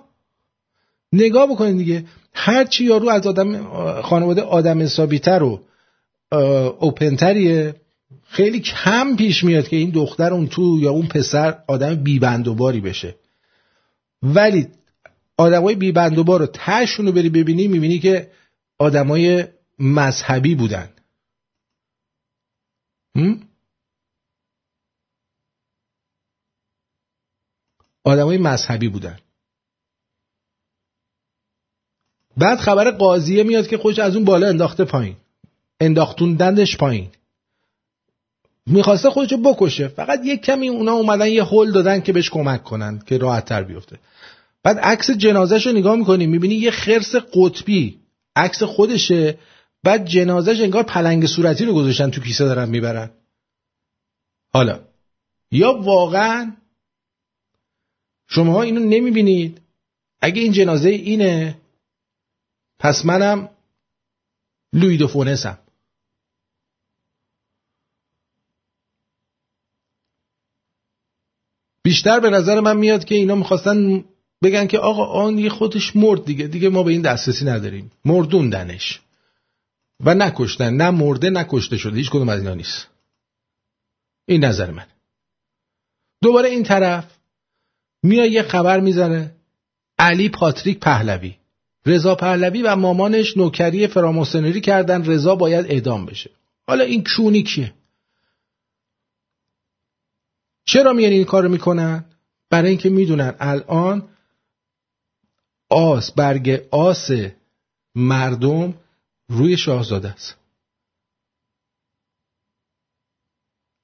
نگاه بکنید دیگه. هرچی یارو از آدم خانواده آدم حسابیتر و اوپنتریه خیلی کم پیش میاد که این دختر اون تو یا اون پسر آدم بیبندوباری بشه. ولی آدمای بیبندوبار رو تشون رو بری ببینی می‌بینی که آدمای مذهبی بودن. آدمای مذهبی بودن. بعد خبر قاضیه میاد که خوش از اون بالا انداخته پایین. انداختوندندش پایین. می‌خواسته خودشو بکشه. فقط یک کمی اونا اومدن یه هول دادن که بهش کمک کنن که راحت تر بیفته. بعد عکس جنازش رو نگاه می‌کنی می‌بینی یه خرس قطبی. عکس خودشه. بعد جنازش انگار پلنگ صورتی رو گذاشتن تو کیسه دارن می‌برن. حالا یا واقعا شما اینو نمی‌بینید. اگه این جنازه اینه پس منم لویدوفونسم بیشتر به نظر من میاد که اینا می‌خواستن بگن که آقا آن یه خودش مرد دیگه. دیگه ما به این دسترسی نداریم. مردوندنش. و نکشتن نه مرده نکشته شده هیچ کدوم از اینا نیست. این نظر من. دوباره این طرف میاد یه خبر می‌زنه علی پاتریک پهلوی. رضا پهلوی و مامانش نوکری فراموسنری کردن رضا باید اعدام بشه. حالا این کونی کیه؟ چرا میان این کارو می‌کنن؟ برای اینکه می‌دونن الان آس برگ آس مردم روی شاهزاده است.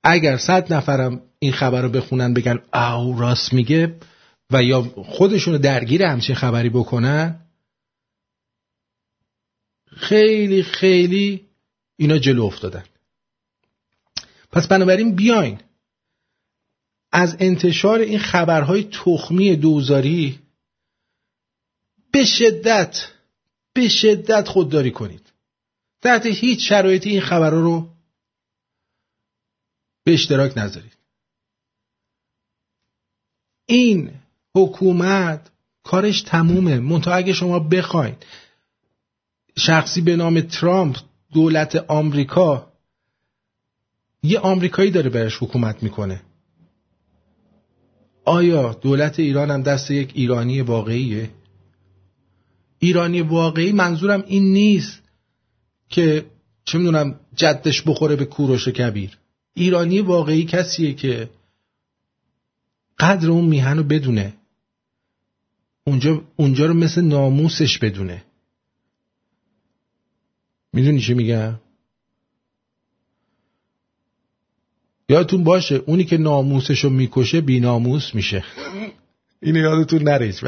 اگر صد نفرم این خبر رو بخونن بگن او راست میگه و یا خودشونو درگیر همچین خبری بکنن خیلی خیلی اینا جلو افتادن. پس بنابراین بیاین از انتشار این خبرهای تخمی دوزاری به شدت به شدت خودداری کنید. تحت هیچ شرایطی این خبرها رو به اشتراک نذارید. این حکومت کارش تمومه. منتها اگه شما بخواین شخصی به نام ترامپ دولت آمریکا یه آمریکایی داره برش حکومت می‌کنه. آیا دولت ایران هم دست یک ایرانی واقعیه؟ ایرانی واقعی منظورم این نیست. که چه می‌دونم جدش بخوره به کوروش کبیر. ایرانی واقعی کسیه که قدر اون میهن رو بدونه. اونجا, اونجا رو مثل ناموسش بدونه. می‌دونی چی میگم؟ یادتون باشه اونی که ناموسش رو می‌کشه بی ناموس میشه. اینو یادتون نریز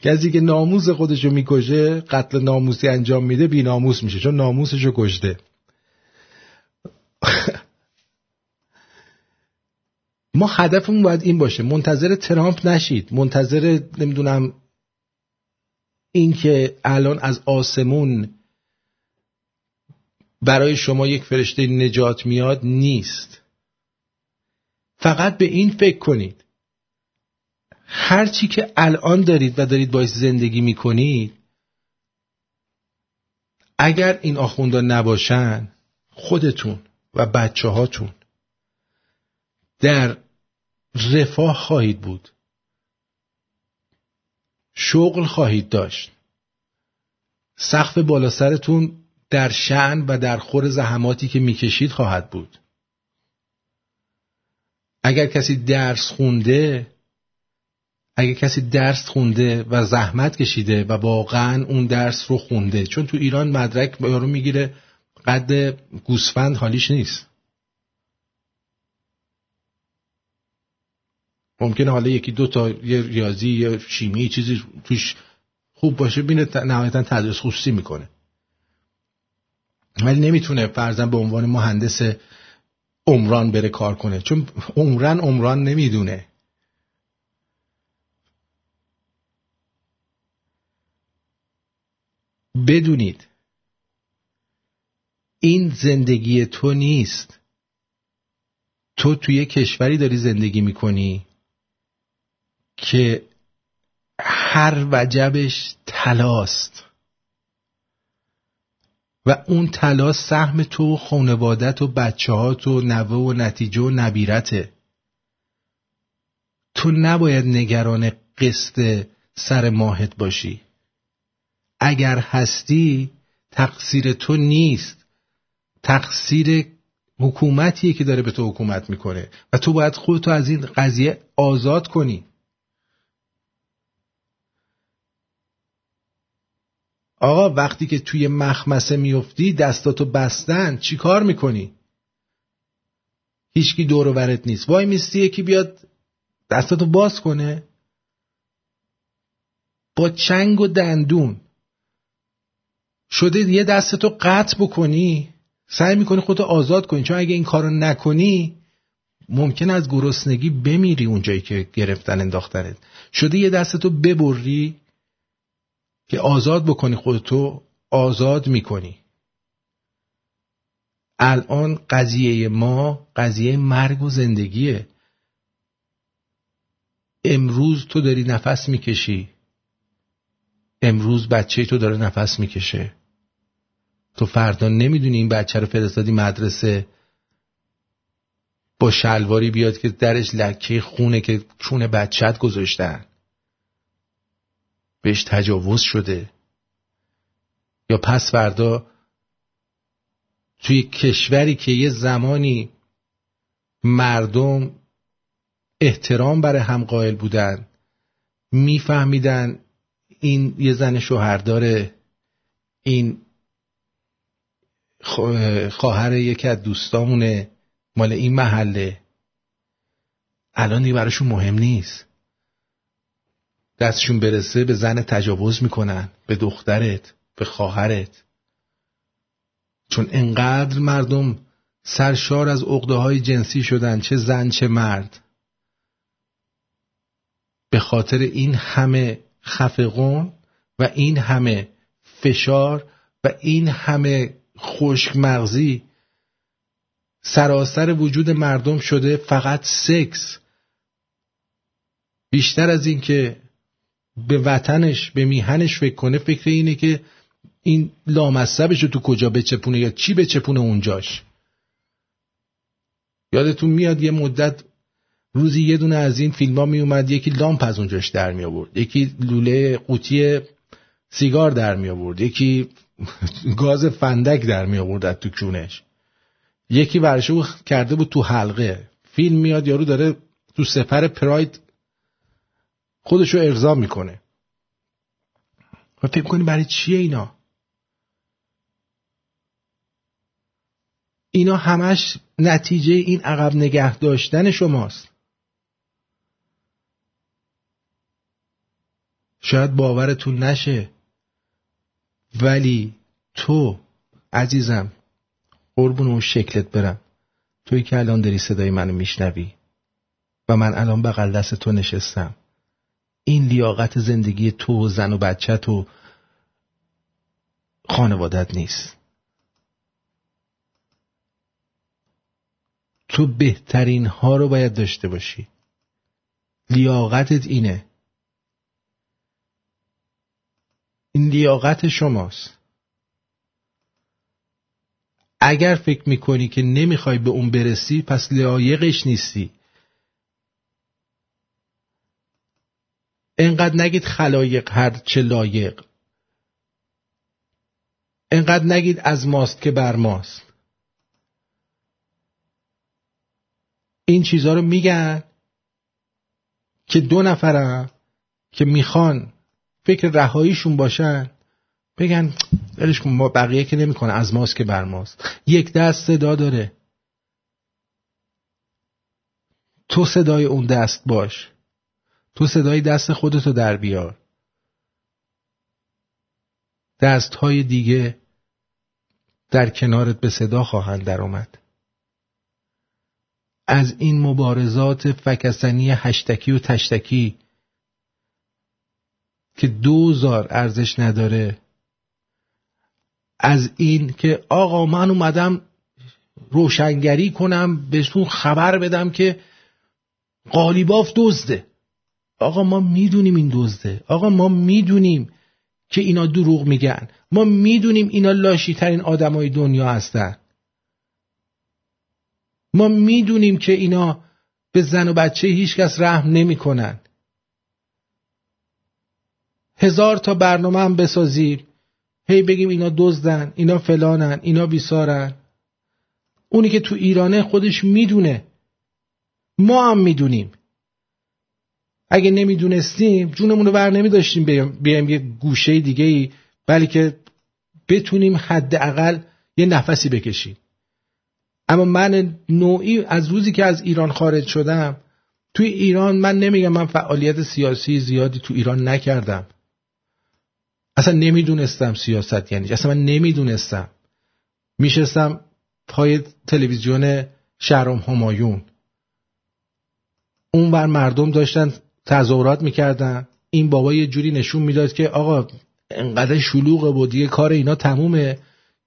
کسی که ناموس خودش رو می‌کشه قتل ناموسی انجام میده بی ناموس میشه چون ناموسش رو کشته. ما هدفمون باید این باشه منتظر ترامپ نشید منتظر نمی‌دونم این که الان از آسمون برای شما یک فرشته نجات میاد نیست. فقط به این فکر کنید. هرچی که الان دارید و دارید باش زندگی می‌کنید اگر این آخوندا نباشن خودتون و بچه هاتون در رفاه خواهید بود. شغل خواهید داشت. سقف بالا سرتون در شعن و در خور زحماتی که می‌کشید خواهد بود. اگر کسی درس خونده اگر کسی درس خونده و زحمت کشیده و واقعا اون درس رو خونده چون تو ایران مدرک یارو می‌گیره قد گوسفند حالیش نیست. ممکنه حالا یکی دو تا یه ریاضی یا شیمی چیزی توش خوب باشه بینه نهایتا تدریس خصوصی می‌کنه. ولی نمی‌تونه فرزن به عنوان مهندس عمران بره کار کنه چون عمران عمران نمی‌دونه. بدونید. این زندگی تو نیست. تو توی کشوری داری زندگی می‌کنی که هر وجبش تلاست و اون طلا سهم تو و خانوادت و بچه و نوه و نتیجه و نبیرته. تو نباید نگران قسط سر ماهت باشی. اگر هستی تقصیر تو نیست. تقصیر حکومتیه که داره به تو حکومت می‌کنه. و تو باید خودتو از این قضیه آزاد کنی. آقا وقتی که توی مخمسه میفتی دستاتو بستن چی کار می‌کنی؟ هیچکی دور ورت نیست. وای میستی یکی بیاد دستاتو باز کنه؟ با چنگ و دندون. شده یه دستتو قطع بکنی سعی می‌کنی خودتو آزاد کنی. چون اگه این کارو نکنی ممکن از گرسنگی بمیری اونجایی که گرفتن انداختنت شده یه دستتو ببری که آزاد بکنی خودتو آزاد می‌کنی. الان قضیه ما قضیه مرگ و زندگیه. امروز تو داری نفس می‌کشی. امروز بچه تو داره نفس می‌کشه. تو فردا نمی‌دونی این بچه رو فرستادی مدرسه. با شلواری بیاد که درش لکه خونه که چون بچت گذاشتن. بهش تجاوز شده. یا پس فردا توی کشوری که یه زمانی مردم احترام برای هم قائل بودن میفهمیدن این یه زن شوهر داره این خواهر یکی از دوستامونه مال این محله. الان دیگه براشون مهم نیست. دستشون برسه به زن تجاوز می‌کنن به دخترت به خواهرت. چون انقدر مردم سرشار از عقده های جنسی شدن چه زن چه مرد. به خاطر این همه خفقون و این همه فشار و این همه خشک مغزی سراسر وجود مردم شده فقط سکس. بیشتر از این که به وطنش به میهنش فکر کنه فکر اینه که این لامصبش رو تو کجا بچپونه یا چی بچپونه اونجاش. یادتون میاد یه مدت روزی یه دونه از این فیلم ها می اومد یکی لامپ از اونجاش در می آورد یکی لوله قوطی سیگار در می آورد یکی گاز فندک در می آورد تو کونش یکی ورشو کرده بود تو حلقه. فیلم میاد یارو داره تو سفر پراید خودش رو ارضا می‌کنه. و فکر کنی برای چیه اینا؟ اینا همش نتیجه این عقب نگه داشتن شماست. شاید باورتون نشه. ولی تو عزیزم قربون اون شکلت برم. توی که الان داری صدای منو میشنوی. و من الان بغل دست تو نشستم. این لیاقت زندگی تو و زن و بچه تو خانوادت نیست. تو بهترین ها رو باید داشته باشی. لیاقتت اینه این لیاقت شماست. اگر فکر می‌کنی که نمی‌خوای به اون برسی پس لایقش نیستی. انقدر نگید خلایق هر چه لایق. انقدر نگید از ماست که بر ماست. این چیزها رو میگن که دو نفرم که می‌خوان فکر رهاییشون باشن. بگن ولش کن ما بقیه که نمی‌کنه از ماست که بر ماست. یک دست صدا داره. تو صدای اون دست باش. تو صدای دست خودتو در بیار. دست های دیگه در کنارت به صدا خواهند در اومد از این مبارزات فکسنی هشتکی و تشتکی که دوزار ارزش نداره. از این که آقا من اومدم روشنگری کنم بهتون خبر بدم که قالیباف دزده. آقا ما می‌دونیم این دزده. آقا ما می‌دونیم که اینا دروغ میگن. ما می‌دونیم اینا لاشی ترین آدمای دنیا هستن. ما می‌دونیم که اینا به زن و بچه هیچکس رحم نمی‌کنن. هزار تا برنامه هم بسازیم هی بگیم اینا دزدن اینا فلانن اینا بیسارن. اونی که تو ایرانه خودش می‌دونه. ما هم می‌دونیم. اگه نمی‌دونستیم جونمون رو ور نمیداشتیم بیایم یه گوشه دیگه ای بلکه بتونیم حداقل یه نفسی بکشیم. اما من نوعی از روزی که از ایران خارج شدم توی ایران من نمیگم من فعالیت سیاسی زیادی تو ایران نکردم. اصلا نمی‌دونستم سیاست یعنی اصلا من نمی‌دونستم. میشستم پای تلویزیون شهرام همایون. اون بر مردم داشتن تظاهرات می‌کردن. این بابا یه جوری نشون می‌داد که آقا انقدر شلوغه و دیگه کار اینا تمومه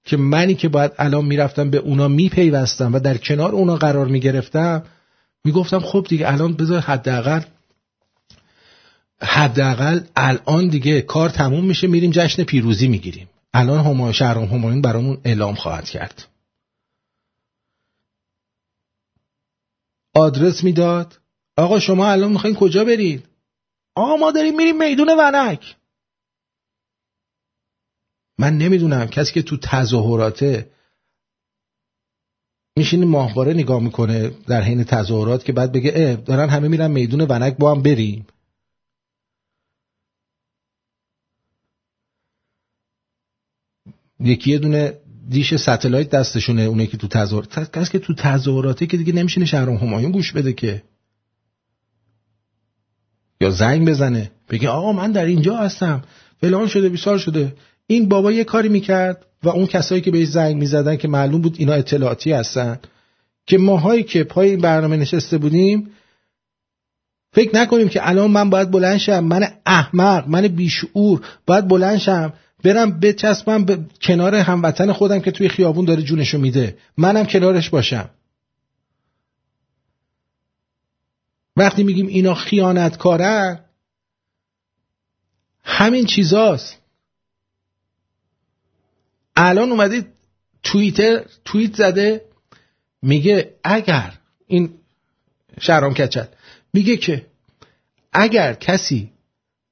که منی که باید الان می‌رفتم به اونا میپیوستم و در کنار اونا قرار می‌گرفتم می‌گفتم خب دیگه الان بذار حداقل حداقل الان دیگه کار تموم میشه میریم جشن پیروزی می‌گیریم. الان همایون شهرام همایون برامون اعلام خواهد کرد. آدرس می‌داد؟ آقا شما الان می‌خواین کجا برید؟ آقا ما داریم میریم میدون ونک. من نمی‌دونم کسی که تو تظاهراته میشینی ماهواره نگاه می‌کنه در حین تظاهرات که بعد بگه اه دارن همه میرن میدون ونک با هم بریم. یکی یه دونه دیش ستلایت دستشونه اونه که تو تظاهرات کسی که تو تظاهراته که دیگه نمیشینه شهرام همایون گوش بده که. یا زنگ بزنه بگه آقا من در اینجا هستم فلان شده بیسار شده. این بابا یه کاری می‌کرد و اون کسایی که بهش زنگ می‌زدن که معلوم بود اینا اطلاعاتی هستن که ماهایی که پای این برنامه نشسته بودیم فکر نکنیم که الان من باید بلند شم من احمق من بیشعور باید بلند شم. برم بچسبم به کنار هموطن خودم که توی خیابون داره جونشو میده. منم کنارش باشم. وقتی میگیم اینا خیانتکارن همین چیزاست. الان اومده توییتر توییت زده میگه اگر این شهرام کچل میگه که اگر کسی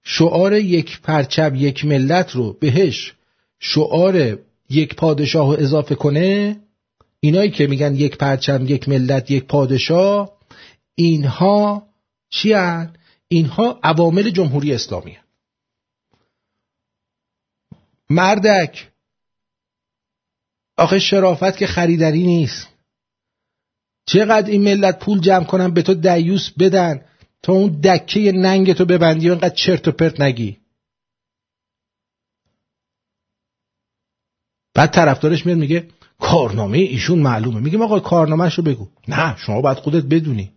شعار یک پرچم یک ملت رو بهش شعار یک پادشاه رو اضافه کنه اینایی که میگن یک پرچم یک ملت یک پادشاه اینها چی هن؟ اینها عوامل جمهوری اسلامی هن. مردک آخه شرافت که خریدنی نیست چقدر این ملت پول جمع کنن به تو دیوس بدن تا اون دکه ننگ تو ببندی و اینقدر چرت و پرت نگی. بعد طرفدارش میاد میگه کارنامه ایشون معلومه. میگیم آقا کارنامهش رو بگو. نه شما باید خودت بدونی.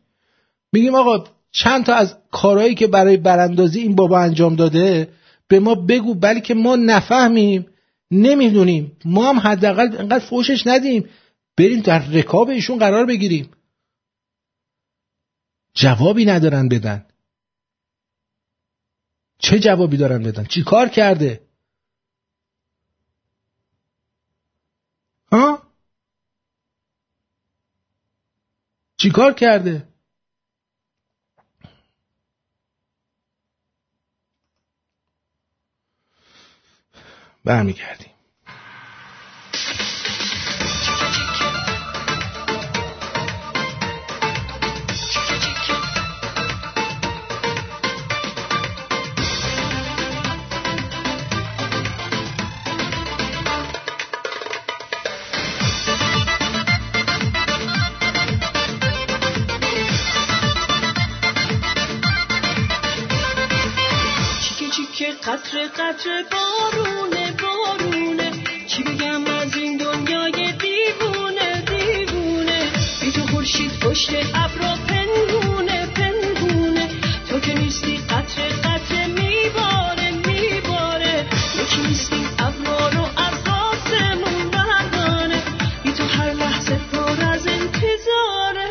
میگیم آقا چند تا از کارهایی که برای براندازی این بابا انجام داده به ما بگو بلکه ما نفهمیم نمی‌دونیم. ما هم حداقل انقدر فوشش ندیم. بریم در رکاب ایشون قرار بگیریم. جوابی ندارن بدن. چه جوابی دارن بدن؟ چی کار کرده؟ ها؟ چی کار کرده؟ برمیگردیم. قطر قطر بارونه بارونه. چی بگم از این دنیای دیوونه دیوونه. بی تو خورشید پشت ابرا پنهونه پنهونه. تو که نیستی قطر قطر میباره میباره. یکی نیستی ابرا رو از آسمون بردانه بی تو هر لحظه پر از انتظاره.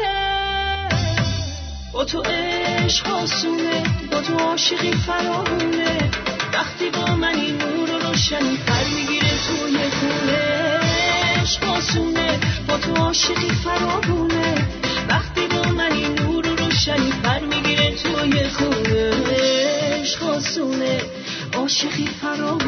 با تو عشق آسونه با تو عاشقی فرامونه عاشقی فرامونه وقتی با منی نور و روشنی پر می‌گیره توی خونه. عشق آسونه. عاشقی فرامونه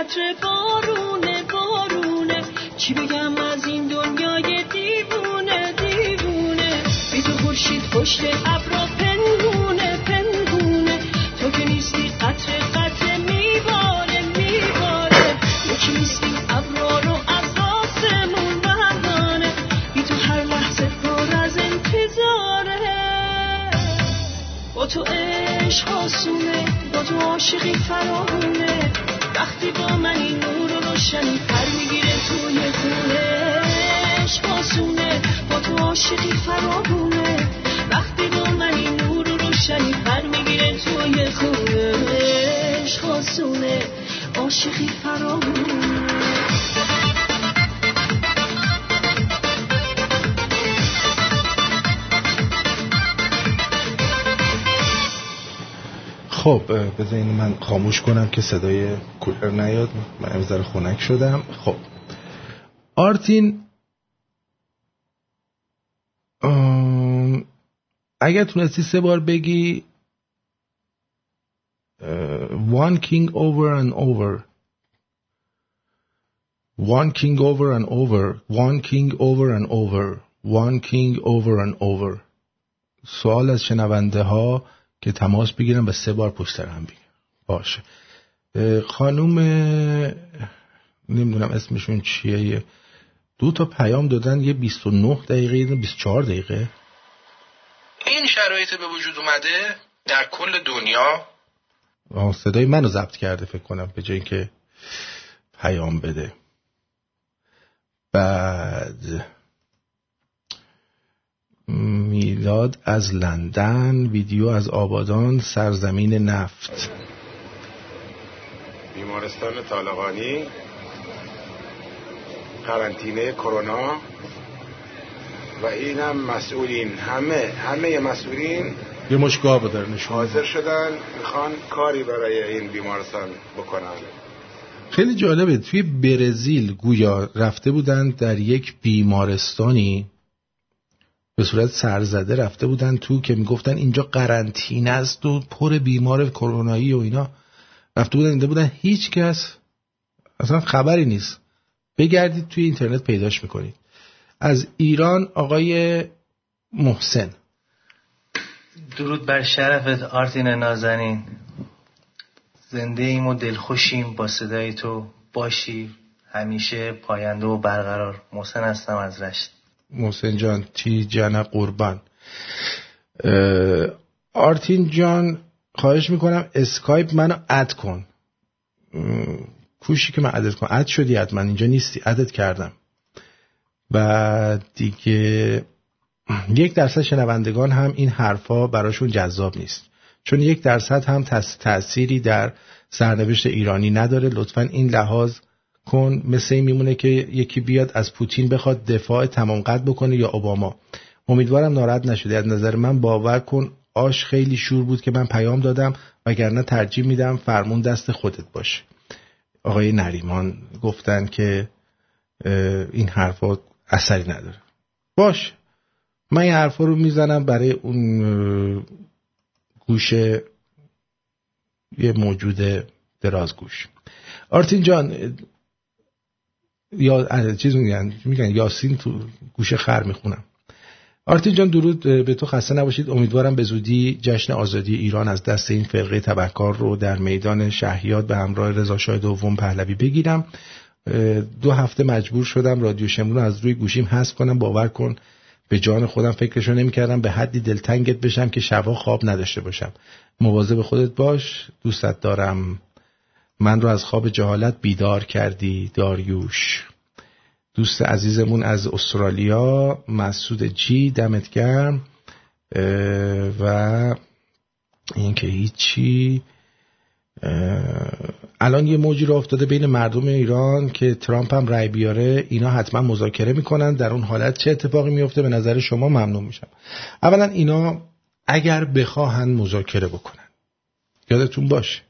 قطر قطر بذارین من خاموش کنم که صدای کولر نیاد. من ذره خنک شدم. خب. آرتین اگر تونستی سه بار بگی one king over and over. One king over and over. One king over and over. One king over and over. سوال از شنونده ها که تماس بگیرن و سه بار پشت هم بگیرن. باشه. خانوم نمی‌دونم اسمشون چیه یه دو تا پیام دادن یه 29 دقیقه یه 24 دقیقه. این شرایط به وجود اومده در کل دنیا؟ آه، صدای منو ضبط کرده فکر کنم به جای اینکه پیام بده. بعد میلاد از لندن ویدیو از آبادان سرزمین نفت. بیمارستان طالقانی قرنطینه کرونا و اینم مسئولین. همه همه مسئولین یه مشگاه داره نشون حاضر شدن می‌خوان کاری برای این بیمارستان بکنن. خیلی جالبه توی برزیل گویا رفته بودن در یک بیمارستانی به صورت سرزده رفته بودن تو که می‌گفتن اینجا قرنطینه است و پر بیمار کرونایی و اینا. رفته بودن اینجا بودن. هیچ کس اصلا خبری نیست. بگردید توی اینترنت پیداش می‌کنید از ایران آقای محسن. درود بر شرفت آرتین نازنین. زنده ایم و دلخوشیم با صدای تو. باشی همیشه پاینده و برقرار. محسن هستم از رشت. محسن جان تی جان قربان. آرتین جان خواهش می‌کنم اسکایپ منو اد کن. کوشی که من عدد کنم. اد شدی من اینجا نیستی. عدد کردم. و دیگه یک درصد شنوندگان هم این حرفا براشون جذاب نیست. چون یک درصد هم تأثیری در سرنوشت ایرانی نداره. لطفا این لحاظ کن مثل این میمونه که یکی بیاد از پوتین بخواد دفاع تمام قد بکنه یا اوباما. امیدوارم ناراحت نشده از نظر من باور کن آش خیلی شور بود که من پیام دادم وگرنه ترجیح میدم فرمون دست خودت باشه آقای نریمان گفتن که این حرفا اثری نداره. باش. من این حرفا رو می‌زنم برای اون گوش یه موجود درازگوش. آرتین جان یا چیز میگن میگن یاسین تو گوش خر می‌خونم. آرتین جان درود به تو خسته نباشید. امیدوارم به زودی جشن آزادی ایران از دست این فرقه تبهکار رو در میدان شهیاد به همراه رضا شاه دوم پهلوی بگیرم. دو هفته مجبور شدم رادیو شمرون از روی گوشیم حذف کنم. باور کن به جان خودم فکرشو نمی‌کردم. به حدی دلتنگت بشم که شبا خواب نداشته باشم. مواظب خودت باش. دوستت دارم. من رو از خواب جهالت بیدار کردی داریوش. دوست عزیزمون از استرالیا مسعود جی دمت گرم. و اینکه هیچی. الان یه موجی رو افتاده بین مردم ایران که ترامپ هم رای بیاره. اینا حتما مذاکره می‌کنن. در اون حالت چه اتفاقی میفته به نظر شما ممنون میشم. اولا اینا اگر بخواهن مذاکره بکنن. یادتون باشه.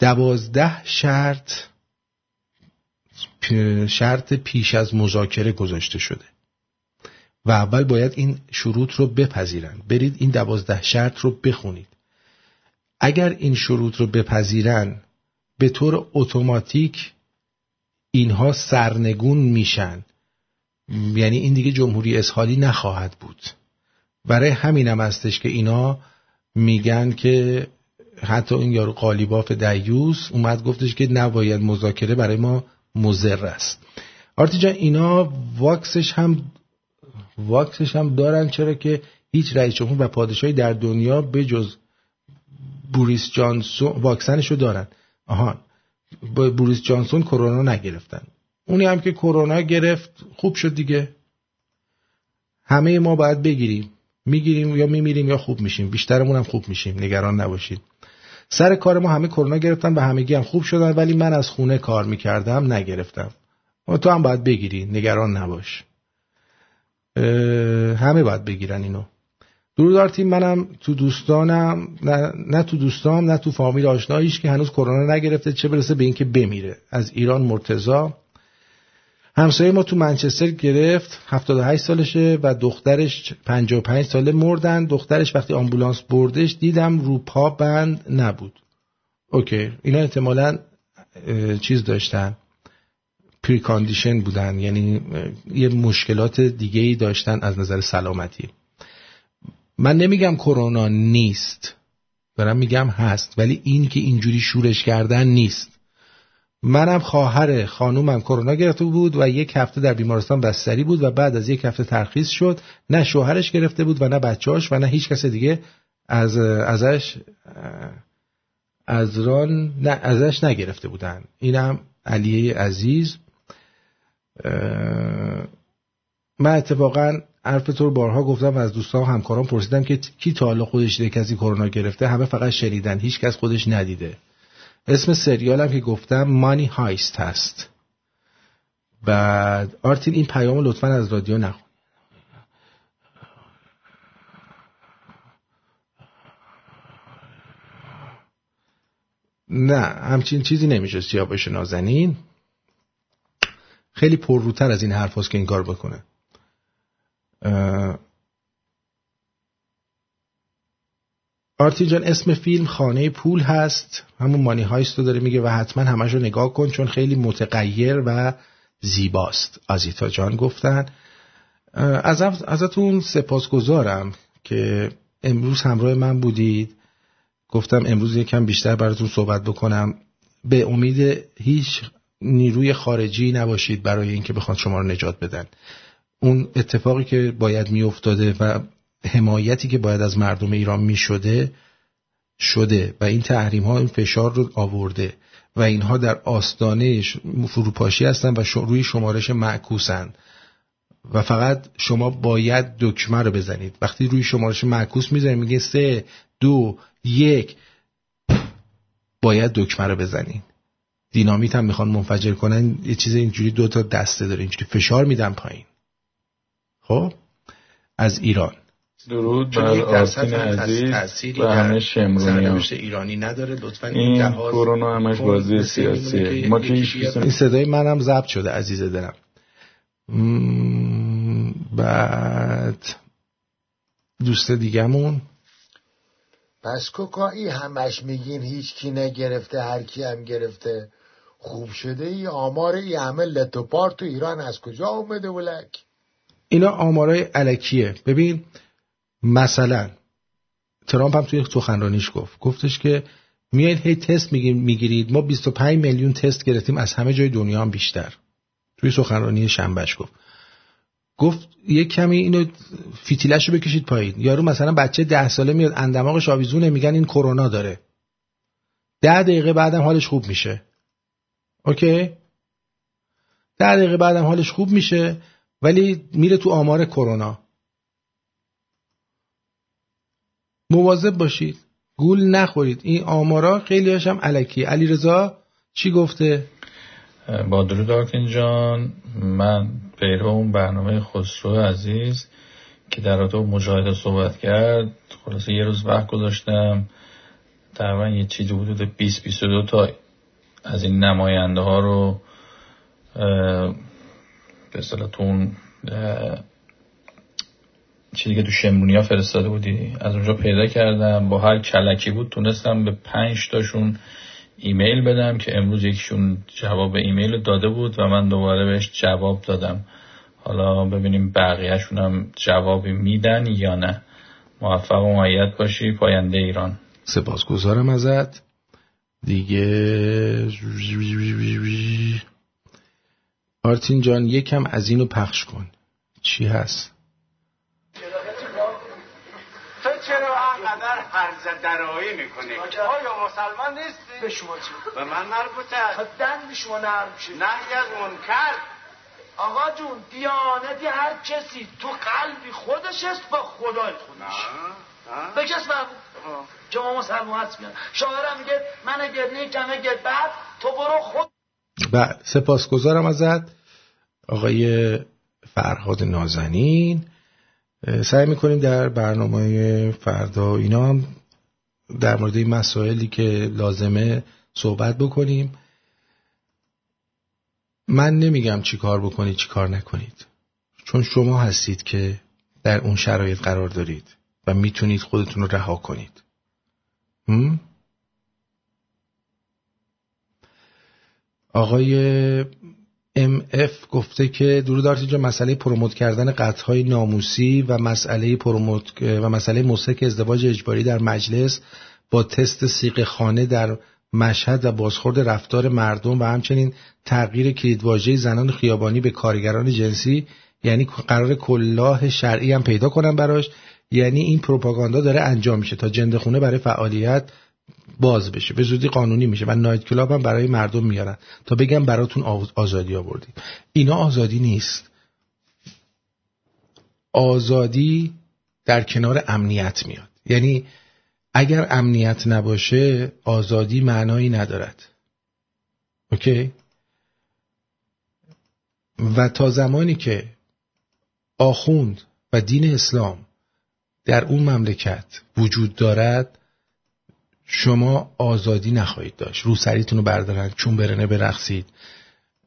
دوازده شرط شرط پیش از مذاکره گذاشته شده. و اول باید این شروط رو بپذیرن. برید این دوازده شرط رو بخونید. اگر این شروط رو بپذیرن به طور اتوماتیک اینها سرنگون میشن. یعنی این دیگه جمهوری اسحالی نخواهد بود. برای همینم هستش که اینا میگن که حتی این یارو قالیباف دیوس اومد گفتش که نباید مذاکره برای ما مزر است. آرتی اینا واکسش هم واکسش هم دارن چرا که هیچ رئیس جمهور و پادشاهی در دنیا به جز بوریس جانسون واکسنشو دارن. آهان با بوریس جانسون کرونا نگرفتن. اونی هم که کرونا گرفت خوب شد دیگه. همه ما باید بگیریم. می‌گیریم یا میمیریم یا خوب میشیم. بیشترمون هم خوب میشیم. نگران نباشید. سر کار ما همه کرونا گرفتن به همگی هم خوب شدن ولی من از خونه کار می‌کردم نگرفتم. و تو هم باید بگیری نگران نباش. همه باید بگیرن اینو. درود آرتین منم تو دوستانم نه, نه تو دوستام نه تو فامیل آشناییش که هنوز کرونا نگرفته چه برسه به اینکه بمیره. از ایران مرتزا همسایه ما تو منچستر گرفت 78 سالشه و دخترش 55 ساله مردن. دخترش وقتی آمبولانس بردش دیدم رو پا بند نبود. OK اینا احتمالا چیز داشتن. precondition بودن یعنی یه مشکلات دیگه ای داشتن از نظر سلامتی. من نمیگم کرونا نیست دارم میگم هست ولی این که اینجوری شورش کردن نیست. منم خواهر خانومم کرونا گرفته بود و یک هفته در بیمارستان بستری بود و بعد از یک هفته ترخیص شد. نه شوهرش گرفته بود و نه بچهاش و نه هیچ کس دیگه از ازش از ران نه ازش نگرفته بودن. اینم علیه عزیز. من اتفاقا حرف تو رو بارها گفتم و از دوستان و همکاران پرسیدم که کی تا حالا خودش دیده کسی کرونا گرفته همه فقط شنیدن هیچ کس خودش ندیده. اسم سریالم که گفتم مانی هایست هست. بعد آرتین این پیام لطفا از رادیو نخون. نه همچین چیزی نمیشه سیاوش نازنین. خیلی پرروتر از این حرف که این کار بکنه. آرتی جان اسم فیلم خانه پول هست. همون مانی هایست رو داره میگه و حتما همش رو نگاه کن چون خیلی متغیر و زیباست. آزیتا جان گفتن. از ازتون سپاسگزارم که امروز همراه من بودید. گفتم امروز یکم بیشتر براتون صحبت بکنم. به امید هیچ نیروی خارجی نباشید برای اینکه بخواد شما رو نجات بدن. اون اتفاقی که باید میافتاده و حمایتی که باید از مردم ایران می‌شده شده و این تحریم ها این فشار رو آورده و اینها در آستانه فروپاشی هستن و روی شمارش معکوسن. و فقط شما باید دکمه رو بزنید. وقتی روی شمارش معکوس می‌زنید میگه سه دو یک باید دکمه رو بزنید. دینامیت هم می‌خوان منفجر کنن. یه چیز اینجوری دو تا دسته داره. اینجوری فشار میدن پایین. خب؟ از ایران. درود بر آرتین عزیز و همه شمرونی ایرانی نداره. لطفا این کرونا همش بازی سیاسیه ما که این صدای منم ضبط شده عزیز دلم. بعد دوست دیگمون پس کوکایی همش میگین هیچ کی نگرفته هر کی هم گرفته. خوب شده ای آمار ای همه لتوپار تو ایران از کجا اومده ولک؟ اینا آمارای علکیه ببین مثلا ترامپ هم توی سخنرانیش گفت. گفتش که میایید هی تست می‌گیرید. ما 25 میلیون تست گرفتیم. از همه جای دنیا هم بیشتر. توی سخنرانی شنبهش گفت. گفت یه کمی اینو فیتیلش رو بکشید پایین. یارو مثلا بچه ده ساله میاد اندماغش آویزونه میگن این کرونا داره. ده دقیقه بعدم حالش خوب میشه. اوکی؟ ده دقیقه بعدم حالش خوب میشه ولی میره تو آمار کرونا. مواظب باشید. گول نخورید. این آمارا خیلی هاشم علکی. علی رضا چی گفته؟ با درود جان. من پیرو اون برنامه خسرو عزیز که در رابطه مجاهده صحبت کرد. خلاصه یه روز وقت گذاشتم. تقریبا یه چیزی حدود 20 22 تا از این نماینده ها رو به اصطلاح چیزی که تو شمرونیا فرستاده بودی؟ از اونجا پیدا کردم با هر کلکی بود تونستم به پنج تاشون ایمیل بدم که امروز یکیشون جواب ایمیل داده بود و من دوباره بهش جواب دادم. حالا ببینیم بقیهشون هم جوابی میدن یا نه. موفق و معید باشی پاینده ایران. سپاسگزارم ازت. دیگه آرتین جان یکم از اینو پخش کن. چی هست انقدر هرز درایی می‌کنی. آیا مسلمان نیستی؟ به شما چی؟ به من مربوطه خب دن به شما نرم شد نهی از منکر. آقا جون دیانتی هر کسی تو قلبی خودش است با خدای خودش. به کس مربوط؟ که ما مسلمان هست میان شاعرم میگه من اگر نیکم اگر بعد تو برو خود. بله سپاسگزارم ازت آقای فرهاد نازنین. سعی می‌کنیم در برنامه فردا اینا هم در مورد این مسائلی که لازمه صحبت بکنیم. من نمیگم چی کار بکنید چی کار نکنید. چون شما هستید که در اون شرایط قرار دارید و می‌تونید خودتون رو رها کنید. آقای اف گفته که درود آرتی مسئله پروموت کردن قطعهای ناموسی و مسئله پروموت و مسئله مسک ازدواج اجباری در مجلس با تست سیق خانه در مشهد و بازخورد رفتار مردم و همچنین تغییر کلیدواژه زنان خیابانی به کارگران جنسی یعنی قرار کلاه شرعی هم پیدا کنن براش یعنی این پروپاگاندا داره انجام میشه تا جنده خونه برای فعالیت باز بشه. به زودی قانونی میشه و نایت کلاب هم برای مردم میارن. تا بگم براتون آزادی آوردیم. اینا آزادی نیست. آزادی در کنار امنیت میاد. یعنی اگر امنیت نباشه آزادی معنایی ندارد. اوکی؟ و تا زمانی که آخوند و دین اسلام در اون مملکت وجود دارد شما آزادی نخواهید داشت. رو رو بردارن چون برنه برقصید.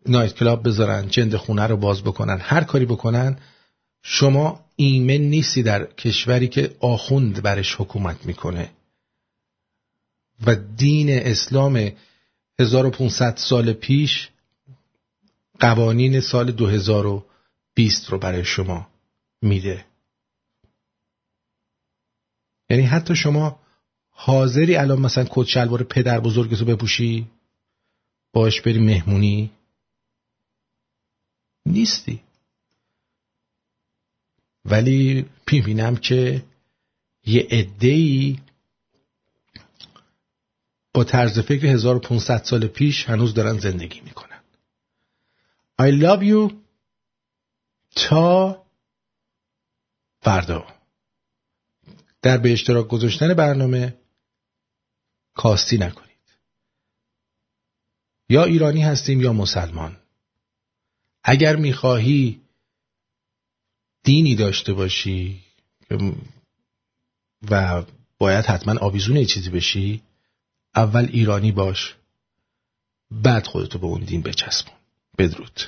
نایت کلاب بذارن جند خونه رو باز بکنن هر کاری بکنن. شما ایمن نیستی در کشوری که آخوند برش حکومت می‌کنه. و دین اسلام 1500 سال پیش قوانین سال 2020 رو برای شما میده. یعنی حتی شما حاضری الان مثلا کت شلوار پدر بزرگتو بپوشی؟ باش بری مهمونی؟ نیستی. ولی می‌بینم که یه ای با طرز فکر 1500 سال پیش هنوز دارن زندگی می‌کنن. I love you تا فردا. در به اشتراک گذاشتن برنامه کاستی نکنید. یا ایرانی هستیم یا مسلمان. اگر می‌خواهی دینی داشته باشی و باید حتما آویزون چیزی بشی اول ایرانی باش بعد خودتو به اون دین بچسبون. بدرود.